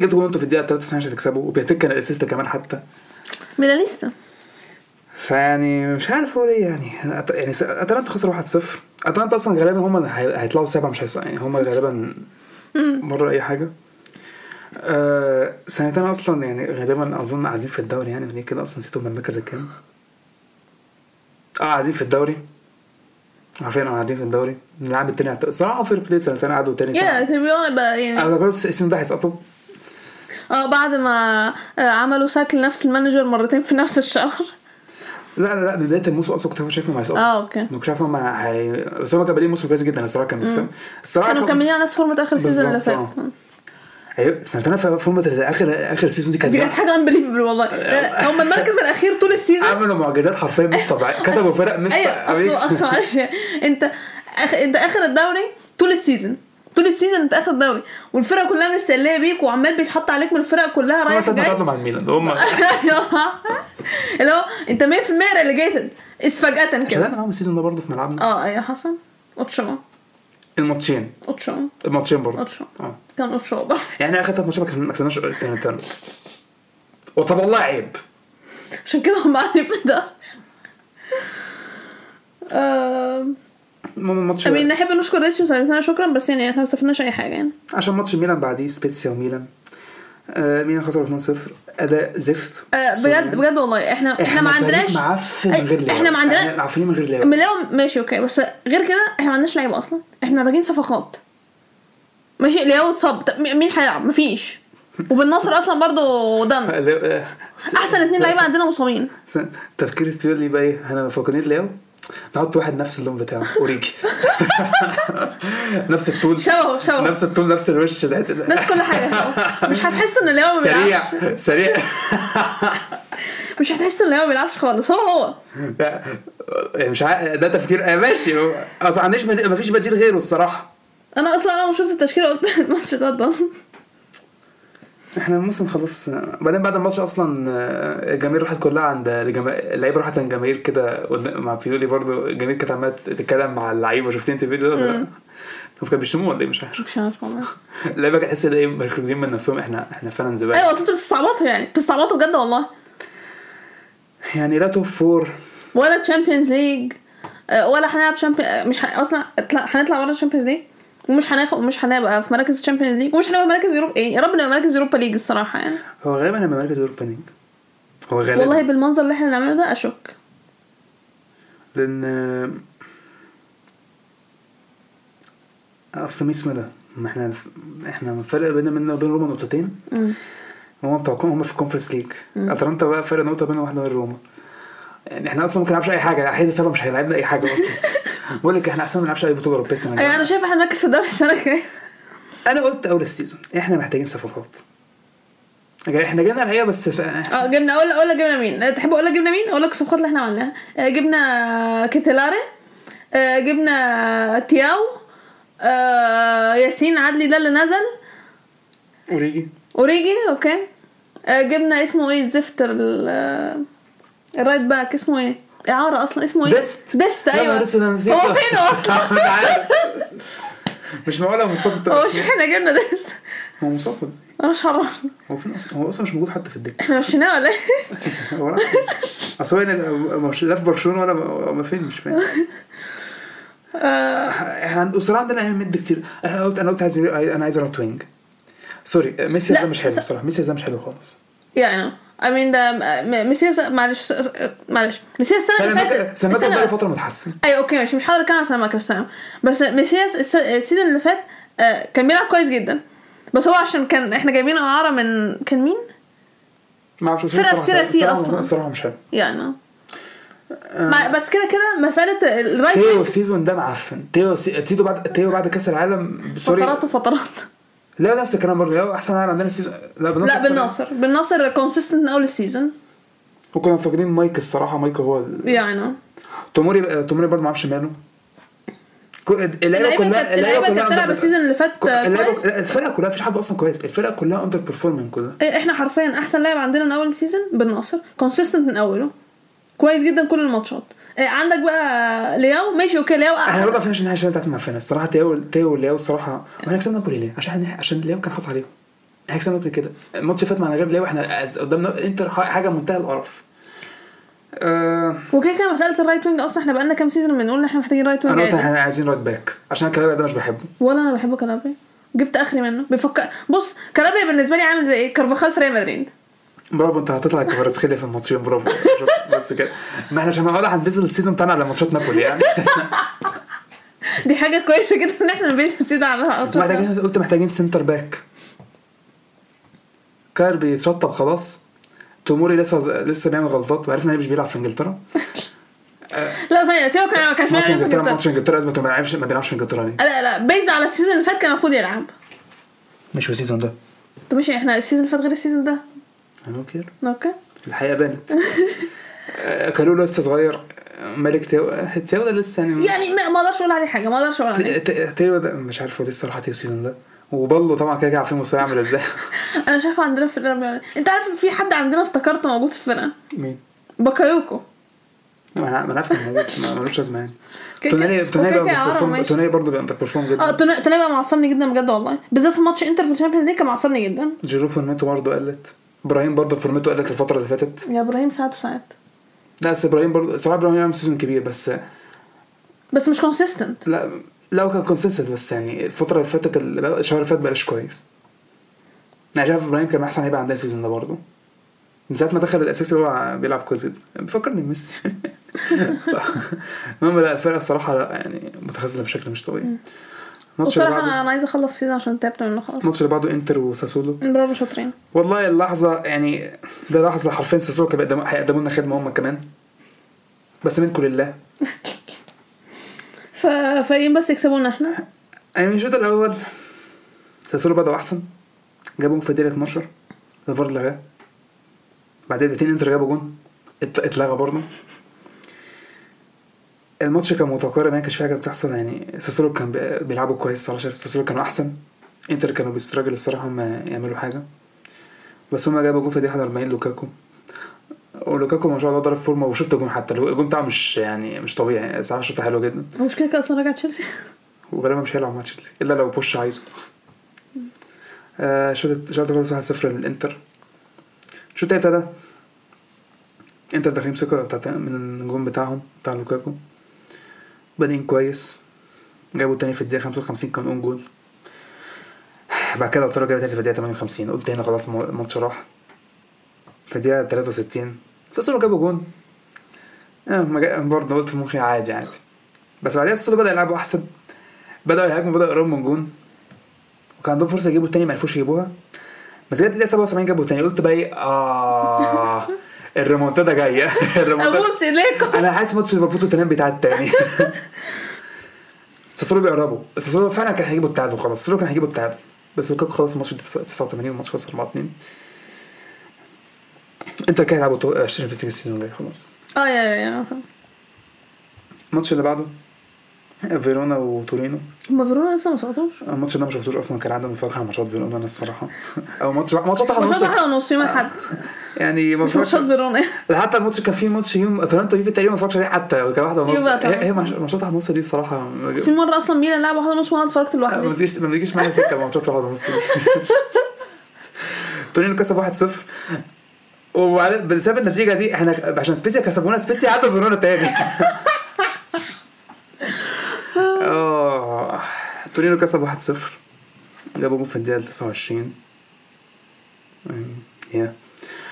جبت جون أنتوا في الدقيقة 93 عشان تكسبوا وبيعتك كان الأسيست كمان حتى. ميلانيستا. فيعني مش عارف أقول إيه يعني. يعني أتلانتا خسر 1-0 أتلانتا أصلا غالبا هم اللي هي- هيطلعوا سبعة مش هيص... يعني هم غالبا بره أي حاجة. آه سنتين أصلا يعني غالبا أظن قاعدين في الدوري يعني ليه كده أصلا نسيتهم من المركز الكام؟ آه قاعدين في الدوري. عارفين قاعدين في الدوري. اللاعب التاني صراحة fair play سنتين قعدوا تاني يا سنه تبيون بقى يعني أنا ال season ده هيسقطوا. آه بعد ما آه، عملوا sack لنفس ال manager مرتين في نفس الشهر. لا لا لا من بداية الموسم أصلا كنت شايفهم هيسقطوا آه okay. ما كنتش عارف هم هي... بس هم كانوا بادئين موسم كويس جدا الصراحة كان بيكسب الصراحة كانوا كان- مكملين على نفس فورمة اخر ال season اللي فات. أيوه سنتين في فورمة اخر آخر ال season دي دي كانت كانت حاجة unbelievable والله. لا، هم المركز الأخير طول ال season عملوا معجزات حرفيا مش طبيعية. كسبوا فرق مش أيوه طبيعية. أصلا أصلا معلش أنت أخ... أنت آخر الدوري طول ال season طول ال season انت اخر الدوري والفرق كلها مستنية بيك وعمال بيتحط عليك من الفرق كلها هم رايح جاي. تعادلوا مع الميلان. هم اللي هو انت 100% relegated اس فجأة كده. أنا معاهم ال season ده برضه في ملعبنا. آه أيوه حصل. اوتشو الماتشين. اوتشو الماتشين برضه. اوتشو آه. كان اوتشو برضه. يعني آخر ثلاث ماتشات ما كسبناش سنتين وطب والله عيب. عشان كده هم في ده. آه... الماتش امين نحب نشكر ريتش وسالتنا شكرا بس يعني إحنا ما استفدناش أي حاجة يعني. عشان ماتش ميلان بعديه سبيتسيا وميلان. آه ميلان خسروا 2-0 أداء زفت. آه بجد بجد والله. إحنا إحنا ما فريق عندناش معفن من غير إحنا ما عندنا- إحنا معفنين من غير لعب ملاو ماشي أوكي. بس غير كده إحنا ما عندناش لعيبة أصلا. إحنا محتاجين صفقات. ماشي؟ لياو اتصاب. مين هيلعب؟ مفيش. وبالنصر أصلا برضو دم. أحسن اتنين لعيبة عندنا مصابين. تفكير سبيولي بقى إيه؟ أنا فاكرين لياو؟ نحط واحد نفس اللون بتاعه. اوريجي نفس الطول. شبهه شبهه. نفس الطول نفس الوش. ده نفس كل حاجة. مش هتحس إن لياو ما سريع بيلعبش. سريع. مش هتحس إن لياو ما بيلعبش خالص. هو هو. لا، مش عارف ده تفكير آه، ماشي. هو- أصل ما عنديش بديل- مفيش بديل غيره الصراحة. أنا أصلا أول ما شفت التشكيلة قلت الماتش ده إحنا الموسم خلاص بعدين بعد الماتش أصلا آه، الجماهير راحت كلها عند اللعيبة راحت عند الجماهير كده مع بيولي برضو الجماهير كانت عمالة تتكلم مع اللعيبة. شفتي انت الفيديو ده؟ هم كانوا بيشتموه ولا إيه؟ مش عارف. مش عارف والله. اللعيبة كانت تحس إن إيه مركزين من نفسهم. إحنا إحنا فعلا زبالة. أيوه أنتوا بتستعبطوا يعني. بتستعبطوا بجد والله. يعني لا top four. ولا Champions League ولا هنلعب Champion مش ه... أصلا هنطلع بره ال Champions League ومش هناخد مش هنبقى في مراكز الشامبيونز ليج ومش هنبقى في مراكز يوروبا إيه يا رب نبقى مراكز يوروبا ليج الصراحة يعني. هو غالبا هيبقى مركز اوروبا ليج هو غالبا. والله بالمنظر اللي إحنا بنعمله ده أشك. لأن أصل مين اسمه ده؟ ما إحنا إحنا الفرق بيننا مننا وبين روما نقطتين. مم. هم بتوع هم في الكونفرنس ليج أتلانتا بقى فرق نقطة بيننا واحدة وبين روما. يعني إحنا أصلا ممكن نلعبش أي حاجة. حيد السبب مش هيلعبنا أي حاجة أصلا. بقول لك إحنا احسن ما نلعبش أي بطولة أوروبية السنة أيوة أنا الجايه شايفه هنركز في الدوري السنة الجاية. أنا قلت أول ال season إحنا محتاجين صفقات. إحنا جبنا الحقيقة بس ف... آه جبنا أقول أقول لك جبنا مين. تحب أقول لك جبنا مين؟ أقول لك الصفقات اللي إحنا عملناها. آه، جبنا كيتيلاري آه، جبنا تياو. ياسين أدلي ده اللي نزل. أوريجي. أوريجي okay. جبنا اسمه إيه؟ الزفت ال- ال right back اسمه إيه؟ اعاره أصلا اسمه إيه. ديست. لا، أيوه. لسه نسيت. هو فين أصلا؟ مش. مش معقولة مصاب هو مش إحنا جبنا ديست. هو إيه؟ أنا مش عارف هو فين أصلا؟ هو أصلا مش موجود حتى في الدكة. إحنا مشيناه ولا إيه؟ هو راح فين؟ أصل هو مش لا في برشلونة ولا ما فين مش فاهم. آه، إحنا الصراحه عندنا مد كتير. أنا قلت أنا قلت عايز أنا عايز right wing sorry ميسياس لا، ده مش حلو الصراحة. ميسياس ده مش حلو خالص. يعني I mean ده م- مسيس معلش معلش. مسيس السنة اللي فاتت استنى بقى. فترة متحسن. أيوه أوكي ماشي. مش هقدر أتكلم عن سلامة كريستيانو بس مسيس الس- السيزون اللي فات آه، كان بيلعب كويس جدا. بس هو عشان كان إحنا جايبينه أعارة من كان مين؟ ما أعرفش فرقة في سي أصلاً. الصراحه مش حلو يعني ما بس كده كده مسألة الرايت تيو السيزون ده معفن. تيو سي... تيو بعد تيو بعد كأس العالم سوري. فترات وفترات. لا نفس الكلام برضه. لو أحسن لاعب عندنا السيزون لا بالنصر لا بالناصر بالناصر كونسيستنت من أول السيزون وكنا فاكرين مايك الصراحة مايك هو ال... يعني توموري توموري برضه ما أعرفش ماله اللعيبة كلها اللعيبة كانت بتلعب السيزون اللي فات كويس. الفرقة كلها مفيش حد أصلا كويس. الفرقة كلها اندر بيرفورمنج كلها. إيه، إحنا حرفيا أحسن لاعب عندنا من أول السيزون بالناصر كونسيستنت من أوله. كويس جدا كل الماتشات. إيه، عندك بقى لياو؟ ماشي أوكي لياو إحنا عارفين عشان النهايه بتاعت معفنه الصراحة تيو تيو ولياو الصراحة وإحنا كسبنا نابولي ليه؟ عشان عشان لياو كان حاطط عليهم. إحنا كسبنا نابولي كده. الماتش اللي فات مع غير لياو إحنا قدامنا إنتر حاجة منتهى القرف. آه. وكده كده مسألة الرايت وينج أصلا إحنا بقالنا كام سيزون بنقول إن إحنا محتاجين رايت وينج. أنا. إحنا عايزين رايت باك. عشان الكلام ده مش بحبه. ولا أنا بحب كالابري جبت آخري منه. بيفكر بص كالابري بالنسبة لي عامل زي إيه؟ كارفاخال في ريال مدريد. برافو انت هتطلع كفاراتسخيليا في الماتشين برافو. بس كده. ما إحنا مش هنقعد هننزل ال season بتاعنا على ماتشات نابولي يعني. دي حاجة كويسة جدا إن إحنا ن base ال season على محتاجين قلت محتاجين centre back كاير بيتشطب خلاص. توموري لسه لسه بيعمل غلطات وعرفنا إن مش بيلعب في إنجلترا. لا ثانية سيبك ما كانش ماتش بيلعب في إنجلترا ماتش إنجلترا اثبت ما بيلعبش ما بيلعبش في إنجلترا ليه؟ لا لا based على ال season اللي فات كان المفروض يلعب. مش في ال season ده. طب ماشي إحنا ال season اللي فات غير ال season ده. أنا Okay. Okay. الحقيقة بانت آه، كالولو لسه صغير. مالك تيو تيو ده لسه يعني يعني ما أقدرش أقول عليه حاجة ما أقدرش أقول عليه. تيو ده مش عارف هو لسه الصراحة تيو ال season ده. وبالو طبعا كده كده عارفين مستواه عامل إزاي. أنا شايفه عندنا في الفرقه بيعمل- أنت عارف في حد عندنا افتكرته موجود في الفرقة؟ مين؟ باكايوكو. ما أنا ما أنا أفهم ملوش لازمة يعني. تونالي تونالي كده بقى بي perform. تونالي برضه بيبقى بي perform آه جدا توني توني بقى معصبني جدا بجد والله. بالذات في ماتش إنتر في ال Champions League كان معصبني جدا. جيرو فورمته برضه قلت إبراهيم برضه فورمته قلت الفترة اللي فاتت. يا إبراهيم ساعات وساعات. لا بس إبراهيم برضه صراحة إبراهيم عامل season كبير بس بس مش consistent لا لو كان consistent بس يعني الفترة اللي فاتت ال- الشهر اللي فات بلاش كويس. أنا شايف إبراهيم كان أحسن هيبقى عندنا ال season ده برضه. من ساعة ما دخل الاساسي هو بيلعب كويس جدا. بيفكرني بميسي. المهم لا الفرقة الصراحة لا يعني متخاذلة بشكل مش طبيعي. الماتش اللي بصراحه بعده. أنا عايزة أخلص ال season عشان تعبت منه خلاص. الماتش اللي بعده إنتر وساسولو. برافو شاطرين. والله اللحظة يعني ده لحظة حرفيا ساسولو كانوا هيقدموا لنا خدمة هم كمان. بس منكم لله. ف... فاين بس يكسبونا إحنا؟ يعني الشوط الأول ساسولو بدأوا أحسن. جابوا في الدقيقة 12 الفار لغاه. بعدين دقيقتين إنتر جابوا جون. ات- اتلغى برضه. الماتش كان متقارب يعني كانش في حاجة بتحصل يعني ساسولو كان بي- بيلعبوا كويس صراحة شايف ساسولو كانوا أحسن. إنتر كانوا بي struggle الصراحة هم يعملوا حاجة. بس هما جابوا جون في الدقيقه 41 لوكاكو. ولوكاكو ما شاء الله ضرب فورمة وشفت الجون حتى. الجون بتاعه مش يعني مش طبيعي صراحة شوطة حلوة جدا. هو مش كده كده أصلا رجع تشيلسي؟ وغالبا مش هيلعب مع تشيلسي إلا لو بوش عايزه. آه شوط شوط خلص 1-0 للإنتر. الشوط التاني ابتدى. إنتر داخلين ثقة بتاعت من الجون بتاعهم بتاع لوكاكو. بادئين كويس. جابوا التاني في الدقيقة 55 كان own goal. بعد كده له جاب تاني في الدقيقة 58 قلت هنا خلاص الماتش راح. في الدقيقة 63 ساسولو جابوا جون. ما جا- برضه قلت في مخي عادي عادي. بس بعدين ساسولو بدأ يلعبوا أحسن. بدأوا يهاجموا بدأوا يقربوا من جون وكان عندهم فرصة يجيبوا التاني ما عرفوش يجيبوها. بس جت الدقيقة 77 جابوا التاني. قلت بقى إيه؟ آه. الريمونتادا الريمونتادا. أبوس إيديكم. أنا حاسس ماتش ليفربول توتنهام بتاع التاني. ساسولو بيقربوا. ساسولو فعلا كان هيجيبوا التعادل خلاص. ساسولو كان هيجيبوا التعادل. بس لوكاكو خلص الماتش في 89 والماتش خلص 4 2 انتر كان هيلعبوا ال Champions League ال season الجاي خلاص. آه yeah yeah الماتش اللي بعده فيرونا وتورينو. هما فيرونا لسه ما سقطوش؟ الماتش ده ما شفتوش أصلا. كان عندي مفاجأة على ماتشات فيرونا أنا الصراحة. أو ماتش ماتشات واحدة ماتشات ونص. واحدة ونص يوم الأحد. يعني ما ماتشات فيرونا حتى الماتش كان فيه ماتش يوم اتلانتا فيه تقريبا ما اتفرجتش عليه حتى كان واحدة ونص. هي هي ماتشات واحدة ونص دي الصراحة في مرة أصلا ميلان لعب واحدة ونص وأنا اتفرجت ما لوحدي بتجيش ما بتجيش معايا سكة ماتشات واحدة ونص دي. تورينو كسب 1-0 وبعدين بسبب النتيجة دي إحنا عشان سبيسيا كسبونا سبيسيا عدوا فيرونا تاني. آه. تورينو كسب 1-0 جابوا جول في الدقيقة 29 أمم، yeah.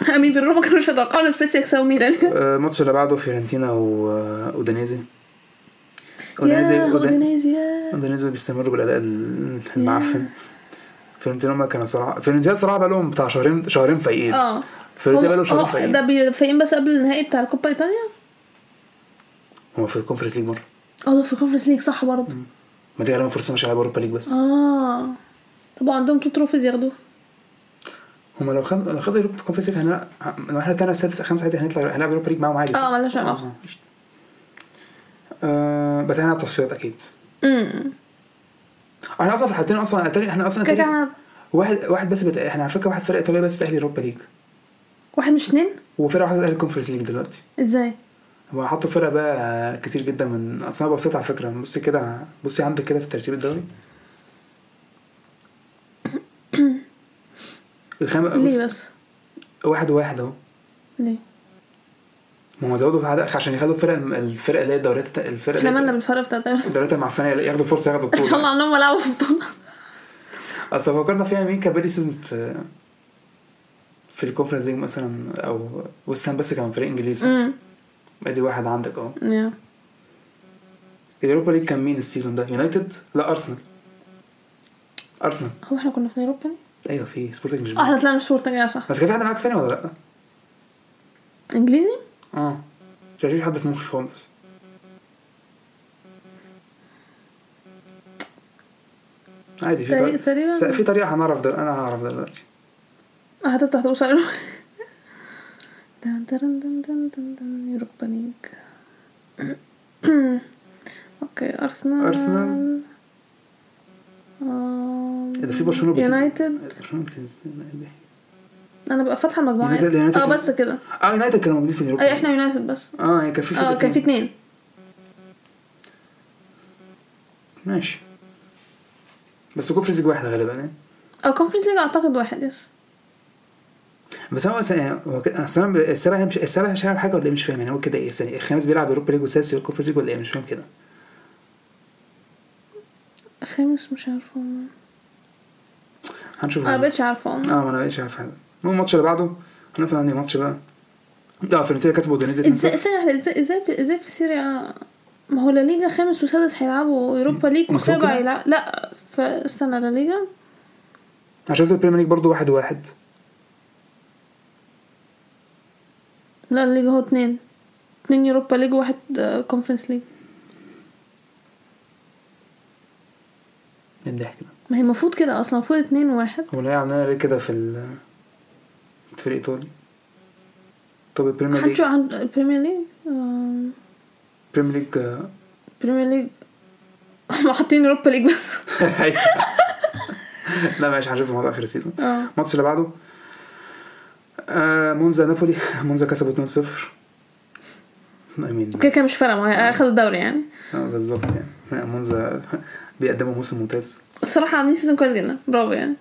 مين في ال room ما كانوش يتوقعوا ان سبيتسيا يكسبوا ميلان. آه، الماتش اللي بعده فيورنتينا و- أودينيزي. yeah أودينيزي- أودينيزي yeah. أودينيزي بيستمروا بالأداء ال- المعفن. فيورنتينا هم كانوا صراحة فيورنتينا صراحة بقى لهم بتاع شهرين شهرين فايقين. آه. فيورنتينا بقى هو- لهم شهرين هو فايقين. ده فايقين بس قبل النهائي بتاع الكوبا إيطاليا؟ هم في ال Conference League مرة. آه ده في ال Conference League صح برضه. ما دي غالبا فرصة مش هيلعبوا Europa League بس. آه. طب عندهم two trophies ياخدوه؟ هم لو خدوا لو خدوا Europa ال Conference League هنلعب لو إحنا طلعنا السادس خمسة عادي هنطلع هنلعب Europa League معاهم عادي. آه ملهاش علاقة. آه،. آه بس إحنا هنلعب تصفيات أكيد. امم إحنا أصلا في الحالتين أصلا التاني إحنا أصلا كده واحد واحد بس بت... إحنا على فكرة واحد فرق ايطاليا بس تاهل Europa League. واحد مش اتنين؟ وفرقة واحدة تاهل ال Conference League دلوقتي. إزاي؟ هو حطوا فرق بقى كتير جدا من اصل أنا بصيت على فكرة بصي كده بصي عندك كده في ترتيب الدوري. الخام ليه بس؟ واحد وواحد أهو. ليه؟ ما هم زودوا في عدد عشان يخلوا الفرق الفرق اللي هي الدوريات الفرق إحنا اللي مالنا بالفرق بتاع الدوري الدوريات المعفنة ياخدوا فرصة ياخدوا إن شاء بطولة. الله عنهم يلعبوا في بطولة اصل فكرنا فيها مين كان بادي season في في ال Conference League مثلا أو ويست هام بس كان فريق إنجليزي. امم أدي واحد عندك أهو. yeah. ال Europa League كان مين ال season ده؟ يونايتد؟ لا أرسنال. أرسنال. هو إحنا كنا في Europa أيوه في سبورتنج مش آه إحنا طلعنا في سبورتنج yeah صح. بس كان في حد معاك تاني ولا لأ؟ إنجليزي؟ آه. مش عارف حد في مخي خالص. عادي في طريقة تقريبا. في طريقة هنعرف أنا هعرف دلوقتي. هتفتح توصل له دن دن دن دن دن دن. Europa League okay أرسنال. أرسنال. إيه ده في برشلونة بتيجي- يونايتد. برشلونة بتنزل- أنا بقى فاتحة يونايتد آه بس كده. آه يونايتد كانوا موجودين في ال Europa. أي إحنا يونايتد بس. آه كان في آه كان في اتنين. اتنين. ماشي. بس Conference League واحدة غالبا يعني آه Conference League أعتقد واحد yes بس هو يعني هو أنا ب- السابع مش هيلعب حاجة ولا إيه؟ مش فاهم يعني هو كده إيه؟ الخامس بيلعب Europa League والسادس ال Conference League ولا إيه؟ مش فاهم كده. خامس مش عارفه هنشوف. أنا مبقتش عارفه آه ما أنا مش عارف. حاجة المهم الماتش اللي بعده؟ هنقفل عندي ماتش بقى. آه فيورنتينا كسبوا اودينيزي 2-0 إزاي إزاي إزاي في إزاي في Serie A؟ ما هو لا ليجا خامس وسادس هيلعبوا Europa League وسابع؟ يلعب لا ف استنى لا ليجا؟ عشان في ال Premier League برضه واحد واحد. لا الليجا هو اتنين. اتنين Europa League وواحد آه، Conference League الضحك ده ما هي المفروض كده أصلا المفروض اتنين وواحد هو ليه عاملين ليه كده في ال في الايطالي طب ال Premier League؟ هنشوف عن ال Premier League؟ آم، ال Premier League آه، Premier League. هم حاطين Europa League بس. أيوة. لا ماشي هنشوف الموضوع آخر ال season. آه. الماتش اللي بعده آه مونزا نابولي. مونزا كسبوا 2-0 امين كده كده مش فارقة معايا اخد الدوري يعني. آه بالظبط يعني. مونزا بيقدموا موسم ممتاز. الصراحه عاملين season كويس جدا. برافو يعني.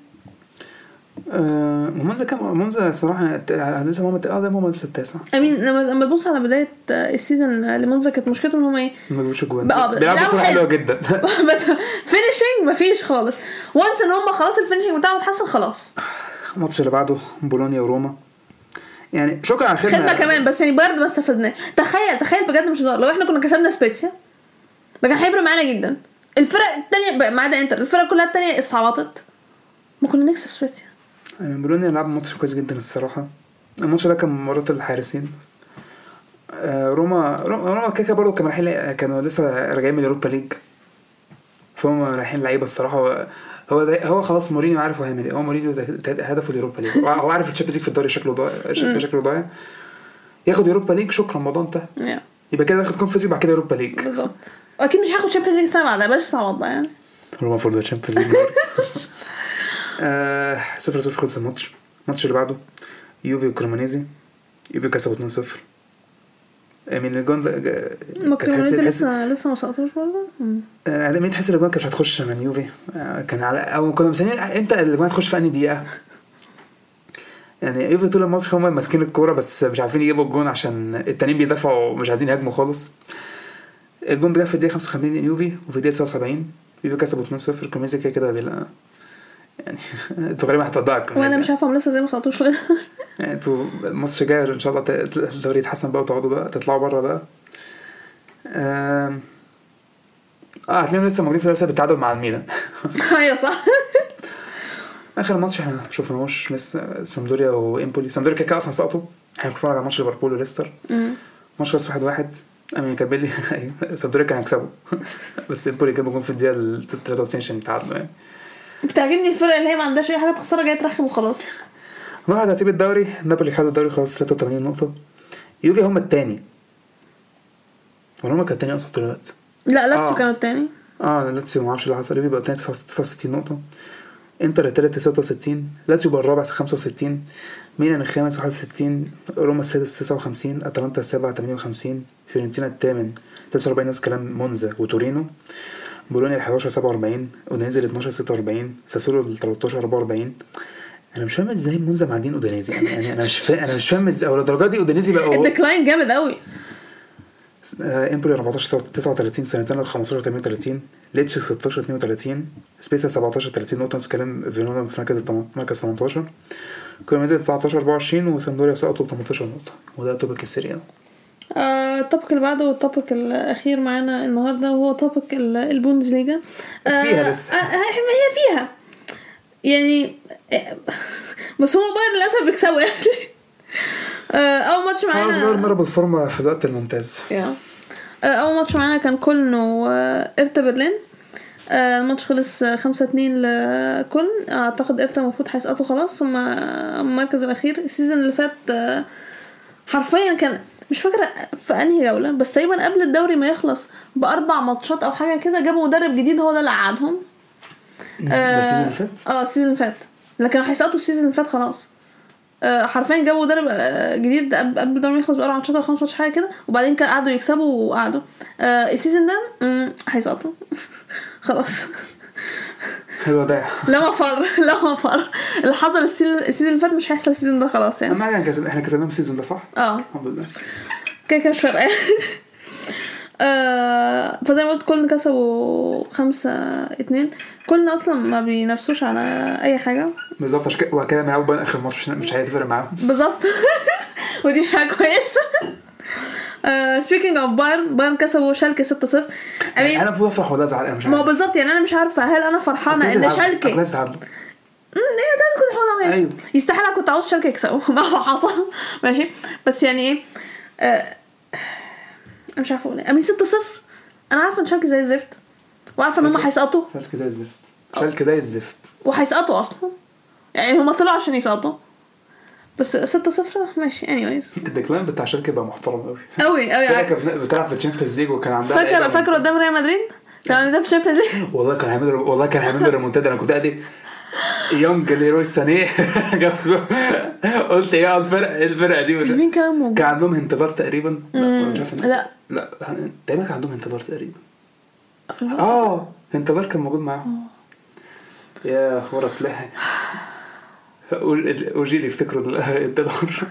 آه مونزا كان مونزا صراحة لسه ماما آه ده ماما التاسع. امين لما لما تبص على بداية السيزون اللي مونزا كانت مشكلتهم إن هم إيه؟ ما بيجيبوش جوان. بيلعبوا كورة حلو. حلوة جدا. بس finishing مفيش خالص. و once إن هم خلاص ال finishing بتاعهم اتحسن خلاص. الماتش اللي بعده بولونيا وروما. يعني شكرا على الخدمة. خدمة كمان بس يعني برضه ما استفدناش تخيل تخيل بجد مش هزار. لو إحنا كنا كسبنا سبيتسيا ده كان هيفرق معانا جدا. الفرق التانية ما عدا انتر الفرق كلها التانية استعبطت ما كنا نكسب سبيتسيا يعني بولونيا لعب ماتش كويس جدا الصراحة. الماتش ده كان مباراة الحارسين. آه، روما روما كده برضه كانوا رايحين كانوا لسه راجعين من ال Europa League. فهم رايحين لعيبة الصراحة. هو هو ده هو خلاص مورينيو عارف هو هيعمل إيه. هو مورينيو هدفه ال Europa League. هو- عارف ال Champions League في الدوري شكله ضايع شكله ضايع. ياخد يوروبا ليج شكرا الموضوع انتهى. يبقى كده ياخد كونفرنس ليج بعد كده يوروبا ليج بالظبط. واكيد مش هاخد تشامبيونز ليج السنة بعدها بلاش بقى يعني. روما فور ذا تشامبيونز ليج آه، صفر صفر خلص الماتش. الماتش اللي بعده يوفي وكرومانيزي يوفي كسبوا 2-0 من الجون ده جا- ما كان تحس- كريمونيزي تحس- لسه لسه ما سقطوش برضه. آه، مين تحس الاجوان كانت مش هتخش من يوفي آه، كان على أو كنا مسميين أنت الاجوان هتخش في أنهي دقيقة؟ يعني يوفي طول الماتش هم ماسكين الكورة بس مش عارفين يجيبوا الجون عشان التانيين بيدافعوا مش عايزين يهاجموا خالص. الجون ده في الدقيقة 55 يوفي وفي الدقيقة 79 يوفي كسبوا 2-0 كروميزي كده كده بيلا يعني أنتوا غالبا هتودعك وأنا مش عارفة هم لسه زي ما لغايه يعني أنتوا الماتش الجاي ان شاء الله الدوري يتحسن بقى وتقعدوا بقى تطلعوا بره بقى. آم، آه هتلاقيهم لسه موجودين في نفس بالتعادل مع الميلان. أيوه صح. آخر ماتش إحنا ما شفناهوش لسه سامدوريا وامبولي سامدوريا كده أصلا سقطوا إحنا بنتفرج على ماتش ليفربول وليستر. ماتش خلص واحد واحد. أمين كابيلي سامدوريا كان هيكسبوا بس امبولي جابوا جون في الدقيقة ال 93 عشان يتعادلوا يعني. بتعجبني الفرقة اللي هي ما عندهاش أي حاجة تخسرها جاية ترخم وخلاص. نروح على ترتيب الدوري؟ نابولي خدوا الدوري خلاص 83 نقطة. يوفي هم التاني. ولا هم كانوا التاني أصلا طول الوقت لا لاتسيو آه. كانوا التاني. آه لاتسيو ما أعرفش اللي حصل. يوفي بقى التاني 69 نقطة. انتر التالت 69 لاتسيو بقى الرابع 65 ميلان الخامس 61 روما السادس 59 أتلانتا السابع 58 فيورنتينا الثامن 49 نفس كلام مونزا وتورينو بولونيا ال 11 47 أودينيزي ال 12 46 ساسولو ال 13 44 أنا مش فاهم إزاي مونزا معدين أودينيزي يعني, يعني أنا مش فاهم أنا مش فاهم إزاي أو للدرجة دي أودينيزي بقى ال decline جامد قوي امبولي 14 39 سبيتسيا 15 38 ليتشي 16 32 سبيتسيا 17 30 نقطة نفس كلام فيرونا في مركز مركز 18 كريمونيزي 19 24 وسامدوريا سقطوا ب 18 نقطة. وده topic السريع. آه، ال topic اللي بعده وال topic الأخير معانا النهارده وهو topic ال- البوندسليجا. آه، فيها لسه. آه، آه، هي فيها. يعني بس هو بايرن للأسف بيكسبوا يعني. أول ماتش معانا بايرن ضرب الفورمة في الوقت الممتاز. آه، أول ماتش معانا كان كولن وهيرتا برلين. آه، الماتش خلص آه، خمسة اتنين لكولن. أعتقد هيرتا المفروض هيسقطوا خلاص. هم المركز الأخير. ال season اللي فات آه، حرفيا كان مش فاكرة في أنهي جولة بس تقريبا قبل الدوري ما يخلص بأربع ماتشات أو حاجة كده جابوا مدرب جديد هو ده اللي قعدهم ده ال season اللي فات؟ آه ال season اللي فات. لكن هيسقطوا ال season اللي فات خلاص. آه، حرفيا جابوا مدرب آه، جديد قبل ما يخلص بأربع ماتشات أو خمس حاجة كده. وبعدين قعدوا يكسبوا وقعدوا. آه، ال season ده هيسقطوا. خلاص. حلو ده. لا مفر لا مفر. اللي حصل ال season اللي فات مش هيحصل ال season ده خلاص يعني كسب- إحنا كسبناهم ال season ده صح؟ آه. الحمد لله. كده كده مش فارقة. آه فزي ما قلت كولن كسبوا خمسة اتنين. كولن أصلا ما بينافسوش على أي حاجة. بالظبط عشان كده وبعد كده هيلعبوا بايرن آخر ماتش مش- هيفرق معاهم. بالظبط. ودي مش حاجة كويسة. speaking of بايرن بايرن كسبوا شالكي 6 0 يعني أنا المفروض افرح ولا ازعل أنا مش ما هو عارف. بالظبط يعني أنا مش عارفة هل أنا فرحانة إن شالكي امم إيه ده كنت فرحانة أيوة. يستحيل أنا كنت عاوز شالكي يكسبوا. ما هو حصل. ماشي. بس يعني إيه؟ أنا مش عارفة أقول إيه. أمين 6 0 أنا عارفة إن شالكي زي الزفت. وعارفة إن هم هيسقطوا. شالكة زي الزفت. شالكة زي الزفت. وهيسقطوا أصلا. يعني هم طلعوا عشان يسقطوا. بس 6 0 ماشي. anyways. ال decline بتاع شالكة بقى محترم قوي قوي قوي كانت بتلعب في ال Champions League وكان عندها فاكر فاكر قدام ريال مدريد؟ كان عامل في ال Champions League والله كان هيعمل والله كان هيعمل ريمونتادا. أنا كنت قاعد young ليروي سانيه. قلت إيه الفرق إيه الفرقة دي؟ مين كان موجود؟ كان عندهم هونتلار تقريبا. لا مش عارف لا. لا تقريبا كان عندهم انتظار تقريبا. آه انتظار كان موجود معاهم. يا ورا تلاقي اوجيل يفتكروا دل- انتظار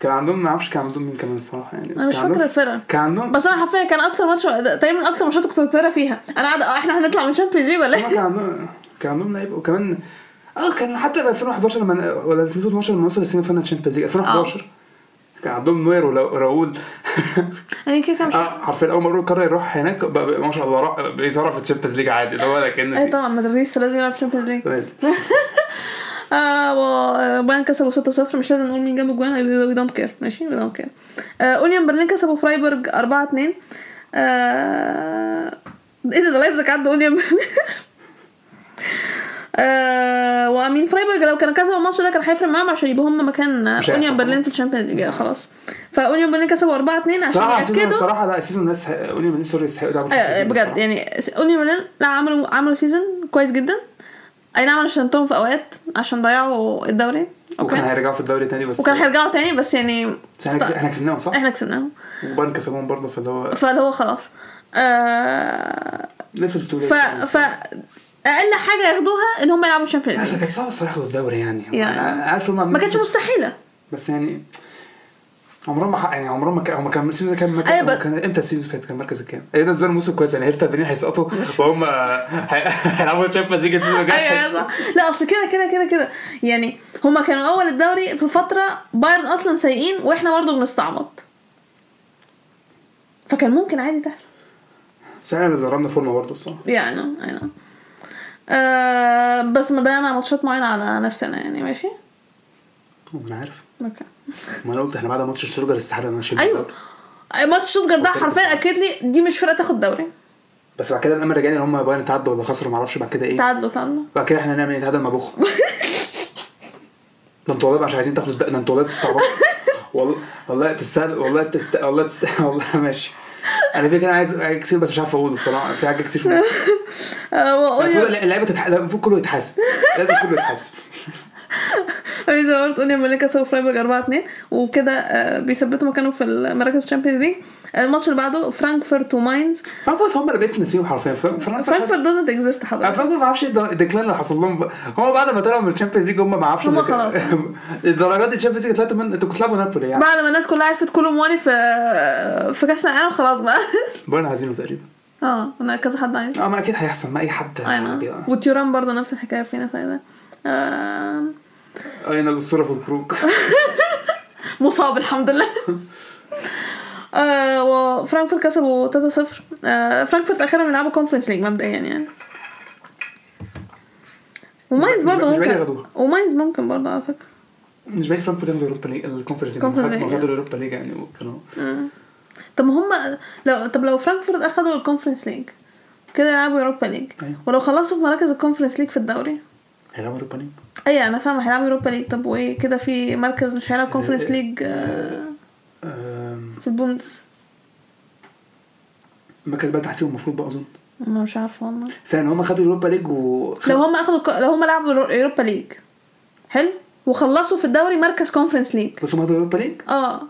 كان عندهم ما أعرفش كان عندهم مين كمان الصراحة يعني أنا مش فاكرة الفرقة. كان عندهم بس أنا حرفيا كان أكتر ماتش تقريبا أكتر ماتشات كنت بتفرج فيها. أنا قاعدة آه إحنا هنطلع من الشامبيونز ليج ولا إيه؟ كان عندهم كان عندهم لعيبه وكمان آه كان حتى في 2011 لما ولا 2012 لما وصل السيمي فاينال تشامبيونز ليج 2011 كان عندهم نوير وراؤول يعني كده مش آه حرفيا أول مرة قرر يروح هناك بقى- ما شاء الله راح بيظهر في ال Champions League عادي اللي هو لكن اي طبعا مدريد لازم يلعب ال Champions League. آه وبايرن كسبوا 6 0 مش لازم نقول مين جاب الجوان we don't care ماشي؟ we don't care اونيون برلين كسبوا فرايبورج 4 2 آه، إيه ده ده لايبزيج عدوا اونيون برلين؟ آه وأمين فرايبورج لو كانوا كسبوا الماتش ده كان هيفرق معاهم عشان يبقوا هم مكان أونيون برلين. في ال Champions League. خلاص. فأونيون برلين كسبوا 4 2 عشان صراحة يأكدوا. الصراحه لا ال season الناس قولي من سوري يستحقوا League بجد. يعني أونيون برلين لا عملوا عملوا season كويس جدا. أي نعم أنا شتمتهم في أوقات عشان ضيعوا الدوري. وكان okay هيرجعوا في الدوري تاني بس وكان هيرجعوا تاني بس يعني بس إحنا إحنا كسبناهم صح؟ إحنا كسبناهم. وبايرن كسبوهم برضه فاللي هو فاللي هو خلاص. آه 2 ف ف أقل حاجة ياخدوها إن هم يلعبوا ال Champions League كانت صعبة الصراحة الدوري يعني. يعني. عارف هم ما كانتش مستحيلة. بس يعني عمرهم ما يعني عمرهم ما كان هم كان ال season كان مركز أيوة أيوة كان إمتى ال season فات؟ كان مركز الكام؟ إيه ده نزل موسم كويس يعني هيرتا برلين هيسقطوا وهم هي- هيلعبوا Champions League ال season الجاي. أيوه صح. لا أصل كده كده كده كده. يعني هما كانوا أول الدوري في فترة بايرن أصلا سيئين وإحنا برضه بنستعبط. فكان ممكن عادي تحصل. بس إحنا اللي ضربنا فورمة برضه الصراحة. يعني I know آه بس ما ضيعنا ماتشات معينة على نفسنا يعني ماشي؟ أنا عارف. okay. ما أنا قلت إحنا بعد ماتش شتوتجارت استحالة إن أنا اشيل أيوه. ماتش شتوتجارت ده حرفيا أكد لي دي مش فرقة تاخد دوري. بس بعد كده الامل رجعني إن هم بايرن اتعادلوا ولا خسروا ما أعرفش بعد كده إيه. تعادلوا تعادلوا. بعد كده إحنا نعمل نتعادل مع بوخم ده أنتوا والله مش عايزين تاخدوا ده أنتوا والله تستعبطوا. والله والله تستاهل والله تستاهل والله تستاهل والله ماشي. أنا في كده عايز كتير بس مش عارف أقول الصراحة. في حاجات كتير المفروض اللعيبه تتح... لا، المفروض كله يتحاسب. لازم كله يتحاسب. زي ما قلت اونيون برلين كسبوا فرايبورج 4 2 وكده آه، بيثبتوا مكانهم في المراكز ال Champions League. الماتش اللي بعده فرانكفورت وماينز فرانكفورت هم اللي بقيت نسيهم حرفيا. فرانكفورت exist أنا حضرتك فرانكفورت ما أعرفش إيه ال decline اللي حصل لهم. هم بعد ما طلعوا من ال Champions League هم ما أعرفش هم خلاص. الدرجات دي ال Champions League طلعت من أنتوا كنتوا بتلعبوا نابولي يعني. بعد ما الناس كلها عرفت كولو مواني في في كأس العالم خلاص بقى. بايرن عايزينه تقريبا. آه أنا كذا حد عايز. آه ما أكيد هيحصل ما أي حد أيوه بيبقى- وتورام برضه نفس الحكاية في ناس عايزاه آه، أين الاسطوره في الخروج مصاب الحمد لله. وفرانكفورت كسبوا 3-0 آه فرانكفورت أخيرا بيلعبوا Conference League مبدئيا يعني. وماينز برضه ممكن. وماينز ممكن برضه على فكرة. مش بعيد فرانكفورت ياخدوا Europa League ال Conference League Conference هم League، خدوا يعني. ال Europa League يعني طب ما هم لو طب لو فرانكفورت أخدوا ال Conference League كده يلعبوا Europa League. أيوة. ولو خلصوا في مراكز ال Conference League في الدوري. هيلعبوا Europa League؟ أي أنا فاهمة هيلعبوا Europa League. طب وإيه؟ كده في مركز مش هيلعب Conference League آه، آم، في البوندس المركز بقى تحتيهم المفروض بقى أظن. أنا مش عارفة والله. سنة هم خدوا Europa League و لو هم أخدوا ك- لو هم لعبوا يورو- Europa League. حلو. وخلصوا في الدوري مركز Conference League بس هم خدوا Europa League؟ آه.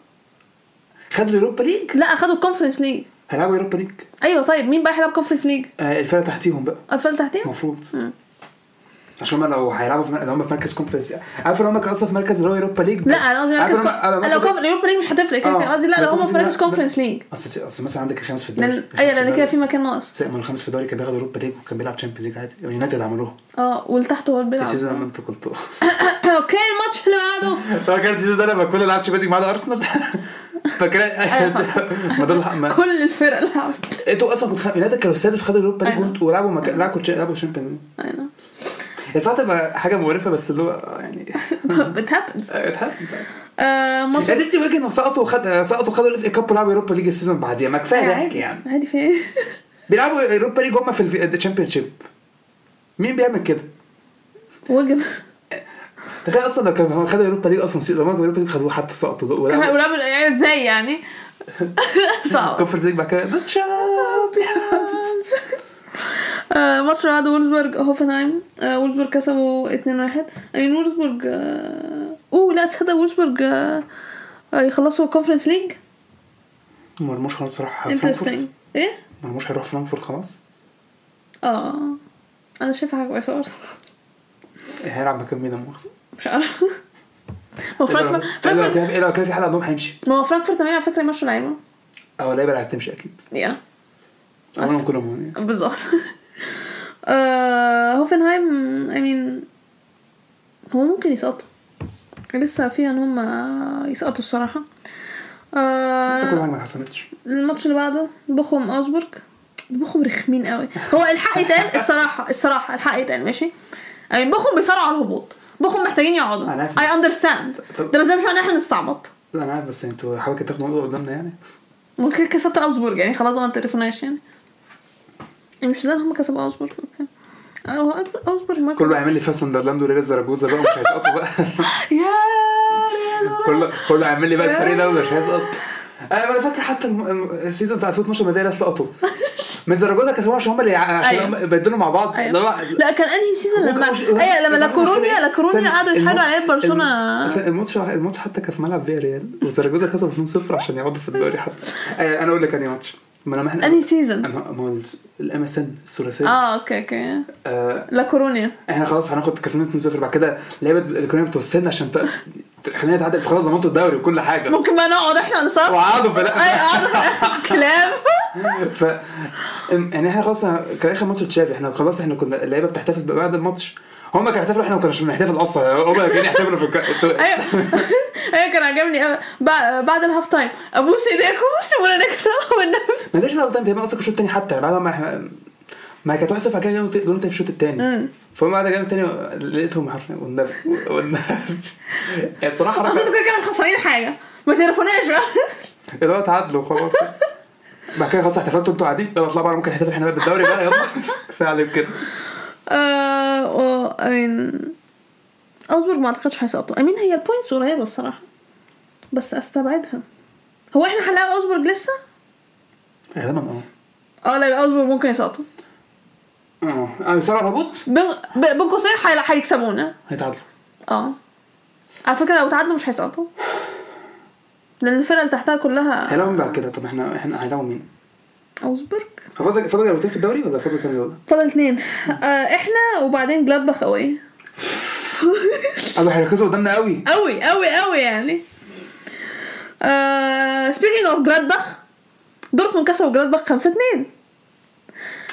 خدوا ال Europa League؟ لا اخدوا ال Conference League هيلعبوا Europa League. أيوه طيب. مين بقى هيلعب Conference League آه الفرقة تحتيهم بقى. الفرقة تحتيهم؟ المفروض. عشان هم لو هيلعبوا في مر- لو هم في مركز Conference عارف لو هم كانوا أصلا في مركز اللي هو Europa League لا أنا قصدي مركز لو- كونف... ال Europa League مش هتفرق كان قصدي لا لو هم في مركز Conference League أصل أصل مثلا عندك الخامس في الدوري أيوه لأن كده. في مكان ناقص. من الخامس في الدوري كان بياخد Europa League وكان بيلعب Champions League عادي. يونايتد عملوها. آه واللي تحت هو اللي بيلعب. ال season لما أنتوا كنتوا okay الماتش اللي بعده. كان ال season ده لما كل لعب Champions League ما عدا أرسنال؟ فاكر؟ أيوة. ما دول ما- كل الفرق اللي لعبت. أنتوا أصلا كنتوا خ- يونايتد كانوا السادس وخدوا Europa League ولعبوا لعبوا Champions League أيوه. هي ساعات تبقى حاجة مقرفة بس اللي هو يعني it happens. آه، ماتش يا ستي ويجن سقطوا وخد سقطوا خدوا ال FA Cup ولعبوا Europa League ال season بعديها. ما كفاية ضحك يعني. عادي في إيه؟ بيلعبوا Europa League هم في ال Championship مين بيعمل كده؟ وجن تخيل أصلا لو كانوا خدوا Europa League أصلا لو ما Europa League خدوه حتى سقطوا كان ولعبوا ولعبوا يعني إزاي يعني. صعب. Conference League بعد كده. the Champions آه، ماتش اللي بعده وولزبورج هوفنهايم آه، وولزبورج كسبوا 2-1 امين وولزبورج آه، أوه لا تصدق وولزبورج آه، آه، يخلصوا ال Conference League مرموش خلاص راح فرانكفورت. إيه؟ مرموش هيروح فرانكفورت خلاص؟ آه أنا شايفة حاجة كويسة برضه. هيلعب مكان مين مؤاخذة؟ مش عارفة. هو فرانكفورت إلا لو كان في حد عندهم هيمشي. ما هو فرانكفورت على فكرة يمشوا لعيبة. أو اللعيبه اللي هتمشي أكيد. يا عمرهم كلهم يعني. بالظبط. آه، هوفنهايم امين هو ممكن يسقطوا. لسه فيها ان هم يسقطوا الصراحة. لسه كل آه حاجة ما حصلتش الماتش اللي بعده بوخم اوزبورج بوخم رخمين قوي. هو الحق يتقال الصراحة الصراحة الحق يتقال ماشي امين بوخم بيصارعوا على الهبوط. بوخم محتاجين يقعدوا. أنا عارف. I understand ده بس ده مش معناه إحنا نستعبط. لا أنا عارف بس أنتوا حاولتوا تاخدوا نقطة قدامنا يعني. ممكن كسبت اوزبورج يعني خلاص ما تعرفوناش يعني. مش ده اللي هم كسبوا اوزبورج okay. هو ما كله هيعمل لي فاس ساندرلاند وريال زراجوزا بقى مش هيسقطوا بقى. يا كله كله هيعمل لي بقى الفريق ده مش هيسقط. أنا أنا فاكر حتى السيزون بتاع 2012 ما سقطوا. من زراجوزا كسبوها عشان هم اللي عشان أيوة. هم بدلوا مع بعض. أيوة. اللي هو- لا كان أنهي سيزون لما مش- أيوه لما كان لاكورونيا مشكلة- لاكورونيا استنى، قعدوا يتحايلوا على برشلونة. الم- الماتش الماتش حتى كان في ملعب فيا ريال وزراجوزا كسب 2-0 عشان يقعدوا في الدوري حتى. آه، أنا أقول لك أنهي ماتش. ما انا إحنا انهي سيزون ما هو الام اس ان الثلاثيه آه أوكي أوكي. آه لا كورونيا إحنا خلاص هناخد كسبنا 2-0 بعد كده اللعيبه الكوريه بتوسلنا عشان ت... خلينا نتعدل خلاص ضمنتوا الدوري وكل حاجة. ممكن بقى نقعد إحنا نصاب وقعدوا في. أي قعدوا في الآخر كلام ف يعني إحنا خلاص كان آخر ماتش تشافي إحنا خلاص إحنا كنا اللعيبه بتحتفل بعد الماتش. هم كانوا يحتفلوا إحنا ما كناش بنحتفل أصلا. هم كانوا يحتفلوا في. أيوه. أيوه كان عجبني قوي بعد بعد ال half time. ابوس ايديكم سيبونا نكسب والنبي ما جاش بقى تاني تقريبا أصلا الشوط الثاني حتى. بعد ما ما كانت 1-0 بعد كده جابوا في الشوط الثاني فهم بعد جابوا تاني لقيتهم حرفيا والنبي والنبي الصراحة اصل أنتوا كده كده خسرانين حاجة. ما تعرفوناش بقى. اللي هو تعادلوا خلاص. بعد كده خلاص احتفلتوا أنتوا قاعدين. يلا اطلعوا بقى ممكن نحتفل إحنا بقى بالدوري بقى. يلا. كفايه عليك كده. آه I mean اوزبورج ما أعتقدش هيسقطوا I mean هي ال points قريبة الصراحة بس أستبعدها. هو إحنا هنلاقي اوزبورج لسه؟ غالبا آه. آه لا يبقى اوزبورج ممكن يسقطوا. آه. آه بسرعة الهبوط بين قوسين هي- هيكسبونا. هيتعادلوا. آه. على فكرة لو تعادلوا مش هيسقطوا. لأن الفرقة اللي تحتها كلها هيلاقوا مين بعد كده. طب إحنا إحنا هيلاقوا مين؟ اوزبورج فاضل فاضل جولتين في الدوري ولا فاضل كام جوله؟ فاضل اتنين. آه إحنا وبعدين جلادباخ قوي قالوا هيركزوا قدامنا قوي قوي قوي قوي يعني. آه speaking of جلادباخ دورتموند كسبوا جلادباخ 5 2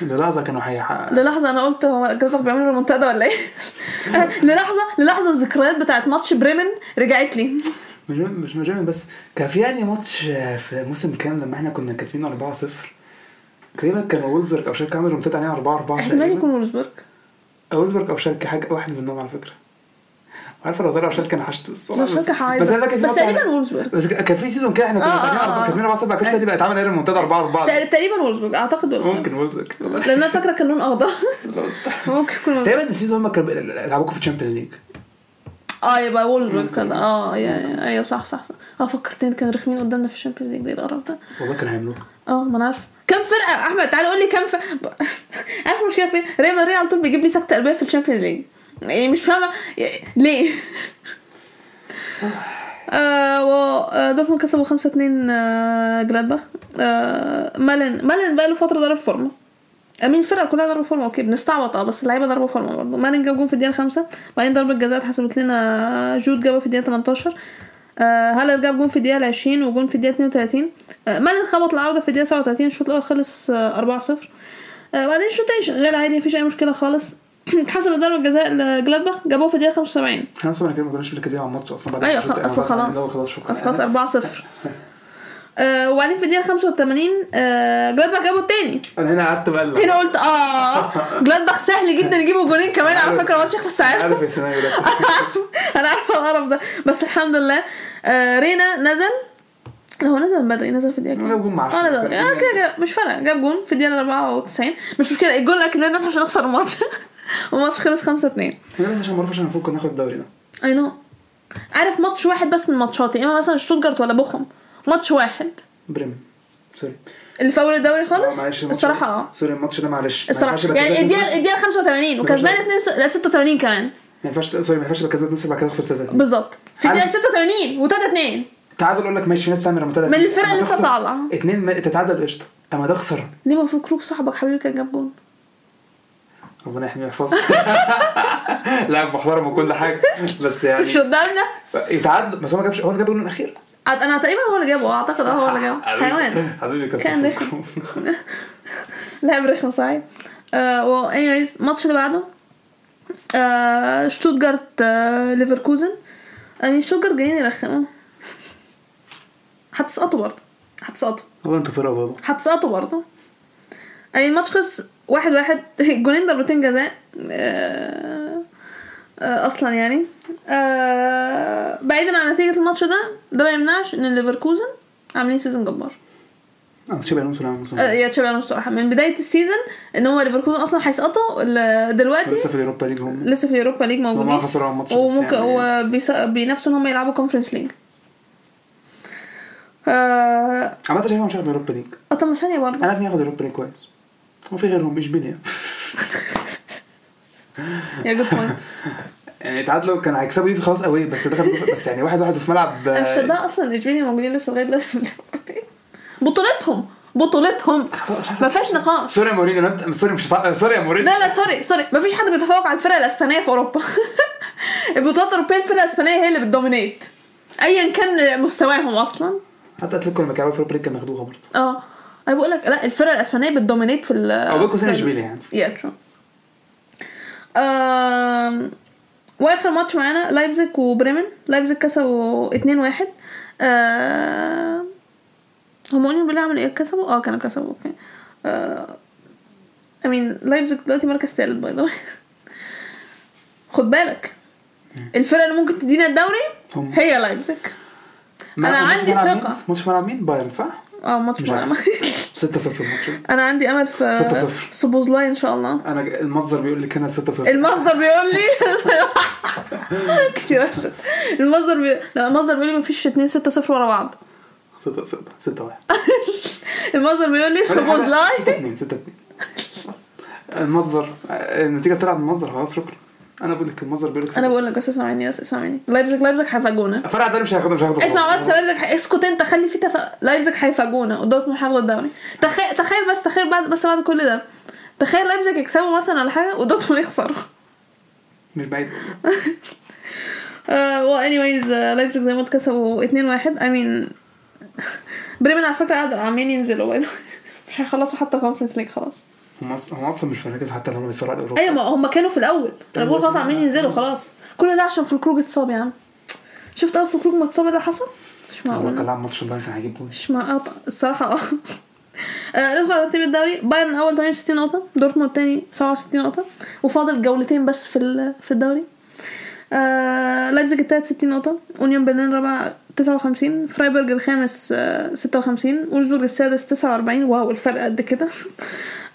للحظة كانوا هيحققوا للحظة أنا قلت هو جلادباخ بيعملوا ريمونتادا ولا إيه؟ للحظه للحظة الذكريات بتاعت ماتش بريمن رجعت لي. مش مش بس كان في يعني ماتش في موسم كام لما إحنا كنا كاسبين 4-0 تقريبا كان وولزبرج أو شالكه عملوا ريمونتادا علينا 4 4 احتمال يكون وولزبورج وولزبرج أو شالكه حاجة واحد منهم على فكرة. عارفه لو طلع شالكه أنا وحشت الصراحة بس- شالكه بس بس, تقريبا وولزبورج بس كان في season كده إحنا كنا. كاسبين 4 0 بعد كده دي بقت عمل ريمونتادا 4 4 تق- تقريبا وولزبورج أعتقد ممكن وولزبرج لأن أنا فاكرة كان لون أخضر. ممكن يكون. تقريبا ال season هم كانوا بيلعبوكوا في ال Champions League آه يبقى. صدق. آه يا- أيوه صح صح صح. آه فكرتني كانوا رخمين قدامنا في ال Champions League ده القرف ده. والله كانوا هيعملوها. آه ما أنا عارفه كم فرقة؟ أحمد تعالى قول لي كم فرقة؟ عارف المشكلة فين ريال مدريد على طول بيجيب لي سكتة قلبية في ال Champions League. يعني مش فاهمة ليه؟ آه آه، دورتموند كسبوا 5 2 آه جلادباخ. آه مالن مالن بقى له فترة ضرب فورمة. I mean الفرقة كلها ضربوا فورمة؟ أوكي بنستعبط آه بس اللعيبة ضربوا فورمة برضه. مالن جاب جون في الدقيقة خمسة بعدين ضربة جزاء اتحسبت لنا Good جابها في الدقيقة 18 آه هالر جاب جون في الدقيقة 20 وجون في الدقيقة 32 آه مالن خبط العارضه في الدقيقة 37 الشوط الأول خلص آه 4-0 آه بعدين الشوط الثاني شغال عادي مفيش أي مشكلة خالص. اتحسب ضربه جزاء لجلادباخ جابوها في الدقيقة 75 إحنا أصلا كده ما كناش مركزين على الماتش أصلا بعد أيوه خ- أصلا. خلاص. أصلا خلاص 4 0 آه وبعدين في الدقيقة 85 آه جلادباخ جابوا التاني. أنا هنا قعدت بقلب هنا قلت آه جلادباخ سهل جدا يجيبوا جولين كمان. على فكرة الماتش يخلص ساعات عارف السيناريو ده. أنا عارفه القرف ده. بس الحمد لله. آه رينا نزل. هو نزل بدري نزل في الدقيقة؟ جاب جون معفن. آه نزل. آه كده كده مش فارقة. جاب جون في الدقيقة 94 مش مشكلة. الجول أكيد لنا إحنا مش هنخسر الماتش. والماتش خلص 5 2 لا بس عشان ما المفروض كنا ناخد الدوري ده. I know عارف ماتش واحد بس من ماتشاتي؟ إما مثلا شتوتجارت ولا بوخم. ماتش واحد. بريمن. Sorry. اللي في اول الدوري خالص؟ آه، الماتش الصراحة. آه sorry الماتش ده معلش. الصراحة. يعني الدقيقه الدقيقة 85 وكسبان 2 لا 86 كمان. ما ينفعش sorry ما ينفعش يبقى كسبان نص بعد كده تخسر 3 بالظبط. في الدقيقه 86 و3 2 تعادل أقول لك ماشي في ناس تعمل ريمونتادا من اللي لسه طالعة. اتنين ما- تتعادل قشطة. أما تخسر. ليه المفروض كروك صاحبك حبيبي كان جاب جون. ربنا يحميه ويحفظه. لاعب محترم وكل حاجة بس يعني مش قدامنا. يتعادل بس هو ما جابش هو اللي جاب الجون الأخير. أنا تقريبا هو اللي جابه أعتقد آه هو اللي جابه. حيوان. حبيبي كان رخم. لاعب رخم صحيح. آه و anyways الماتش اللي بعده. آه شتوتجارت آه ليفركوزن. يعني شتوتجارت جايين يرخموا هتسقطوا برضه. هتسقطوا. هو أنتوا فرقه برضه. هتسقطوا برضه. يعني الماتش خلص واحد واحد. جولين ضربتين جزاء. آه، آه، أصلا يعني. آه، بعيدا عن نتيجة الماتش ده ده ما يمنعش إن ليفركوزن عاملين season جبار. تشابي الونسو موسم آه، يا تشابي الونسو من بداية ال season ان هو ليفركوزن أصلا هيسقطوا دلوقتي لسه في اليوروبا ليج هم. لسه في اليوروبا ليج هم موجودين خسروا أول ماتش وممكن يعني وبينافسوا إن هم يلعبوا كونفرنس ليج آه عامة شايفهم مش هياخدوا ليج. آه، طب ما ثانية برضه أنا ابني ياخد اليوروبا ليج كويس. هو في غيرهم اشبيليا يا جود بوينت يعني تعادلوا كان هيكسبوا يوفي خلاص قوي بس دخل بس يعني واحد واحد في ملعب أنا مش مصدقه أصلا اشبيليا موجودين لسه لغاية دلوقتي. بطولتهم. بطولتهم. ما فيهاش نقاش. sorry يا مورينيو انت sorry مش sorry يا مورينيو. لا لا sorry sorry. ما فيش حد بيتفوق على الفرق الإسبانية في أوروبا. البطولات الأوروبية الفرق الإسبانية هي اللي بت dominate. ايا كان مستواهم أصلا. حتى أتلتيكو لما كانوا في Europa League كانوا ياخدوها برضه. آه. أنا بقول لك لا الفرق الإسبانية بت dominate في ال أو بيكو ال- اشبيليا يعني. Yeah true وآخر ماتش معانا لايبزيج وبريمن. لايبزيج كسبوا 2 1 آه هم قولوا بالله عملوا إيه كسبوا آه كانوا كسبوا أوكي آه I mean لايبزيج دلوقتي مركز ثالث by the خد بالك الفرقة اللي ممكن تدينا الدوري. هي لايبزيج ماتش عندي ملعب؟ ثقة. ماتش ملعب مين؟ بايرن صح؟ آه ماتش معانا عارف. 6-0 الماتش. أنا عندي أمل في 6-0. سوبوزلاي إن شاء الله أنا المصدر بيقول لي كانت 6-0 المصدر بيقول لي كتير أحسن المصدر بي... لا المصدر بيقول لي مفيش 2 6 0 ورا بعض 6 6 1 المصدر بيقول لي سوبوز لاي 6 2 6 2 المصدر النتيجه طلعت من المصدر خلاص شكرا. أنا بقول لك المصدر بيقول لك أنا بقول لك بس اسمع مني بس اسمع مني لايبزيج لايبزيج هيفاجئونا. فرع ده مش هياخدها مش هياخدها اسمع بس لايبزيج ح- اسكت أنت خلي في تف... لايبزيج هيفاجئونا. ودورتموند هياخدوا الدوري. تخيل تخيل بس تخيل بعد بس بعد كل ده. تخيل لايبزيج يكسبوا مثلا ولا حاجة ودورتموند يخسروا. مش بعيد. و anyways آه، لايبزيج زي ما كسبوا 2 1 I mean بريمن على فكرة قاعد عمالين ينزلوا. مش هيخلصوا حتى Conference League خلاص. هم هم أصلا مش المراكز حتى لو هم بيصارعوا أيوه ما هم كانوا في الأول. أنا بقول خلاص عمالين ينزلوا خلاص. كل ده عشان فولكروج اتصاب يا عم. شفت أول فولكروج ما اتصاب إيه اللي حصل؟ مش كان معقول. لعب ماتش ده كان هيجيب مش معقول الصراحة آه. آه، ندخل على ترتيب الدوري. بايرن أول 68 نقطة دورتموند تاني 67 نقطة وفاضل جولتين بس في في الدوري. آه لايبزيج التالت 60 نقطة أونيون برلين الرابع 59 فرايبورج الخامس آه 56 وولزبورج السادس 49 واو الفرق قد كده.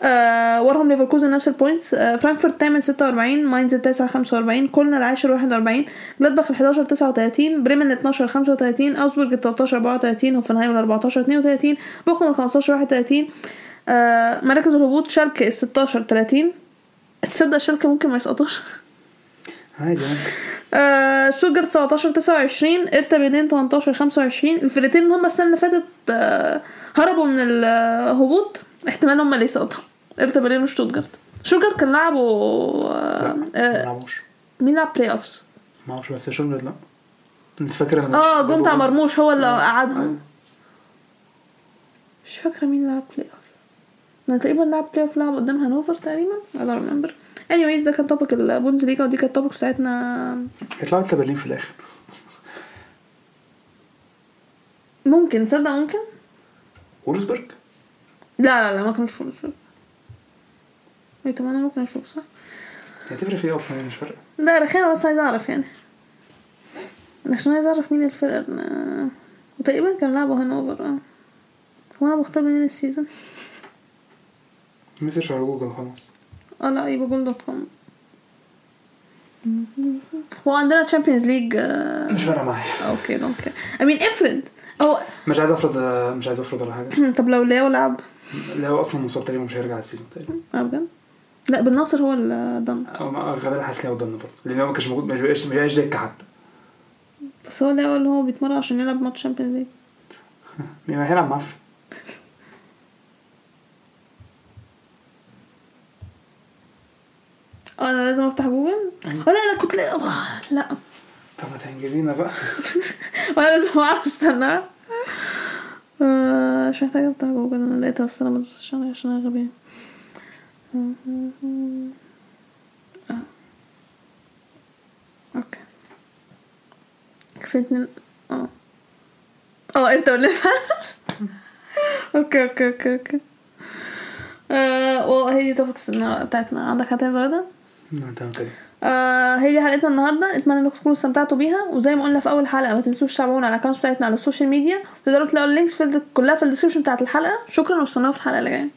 آه وراهم ليفركوزن نفس ال points آه فرانكفورت الثامن 46 ماينز التاسع 45 كولن العاشر 41 جلادباخ ال 11 39 بريمن ال 12 35 اوجسبورج ال 13 34 هوفنهايم ال 14 32 بوخم ال 15 31 آه مراكز الهبوط شالكه ال 16 30 تصدق شالكه ممكن ما يسقطوش؟ عادي آه شوتجارت 17 29 هيرتا برلين 18 25 الفرقتين اللي هم السنة اللي فاتت آه هربوا من الهبوط. احتمال هم اللي يسقطوا هيرتا برلين وشتوتجارت شوتجارت كان لعبوا لا آه آه مين لعب بلاي اوفز ما أعرفش بس شغل لا. انت فاكر لما آه جون بتاع مرموش هو اللي آه. قعدهم مش فاكرة مين لعب playoff أنا تقريبا لعب playoff لعب قدام هانوفر تقريبا. I don't remember. Anyways ده كان topic البوندز ليجا ودي كانت topic بتاعتنا. هيطلعوا لسه برلين في الآخر. ممكن تصدق ممكن؟ وولفسبرج؟ لا لا لا ما كانوش فول إيه طب أنا ممكن أشوف صح؟ هتفرق في إيه أصلا يعني مش فارقة. لا رخامة بس عايزة أعرف يعني. عشان عايزة أعرف مين الفرقة اللي- وتقريبا كان لعبوا هانوفر آه. وأنا بختار منين السيزون؟ مسج على جوجل خلاص. لا يبقى جول دوت كوم هو عندنا تشامبيونز ليج مش فارقة معايا. أوكي دونت كير افرض. أو مش عايز أفرض مش عايز أفرض ولا حاجة. طب لو لياو لعب؟ اللي هو أصلا مصاب تقريبا مش هيرجع السيزون تقريبا آه بجد؟ لا بالناصر هو اللي ضن. غالبا حاسس هو ضن برضه. لأن هو ما كانش موجود مش بقاش دكة حتى. بس هو لياو اللي هو بيتمرن عشان يلعب ماتش تشامبيونز ليج مين هيلعب معفن آه أنا لازم افتح جوجل؟ آه لا لا كنت لا لا طب ما تنجزينا بقى. وأنا لازم اعرف استنى. آه، مش محتاجة افتح جوجل. أنا لقيتها بس أنا ما دوستش عليها عشان أنا غبية. آه. Okay. في اتنين آه. آه انت ولا okay okay okay okay. آه وهي دي topics بتاعتنا. عندك حاجة تمام كده آه هي دي حلقتنا النهارده اتمنى انكم تكونوا استمتعتوا بيها. وزي ما قلنا في أول حلقة ما تنسوش تتابعونا على ال account بتاعتنا على ال social media. تقدروا تلاقوا ال links في كلها في ال description بتاعت الحلقة. شكرا واستنونا في الحلقة اللي جاية.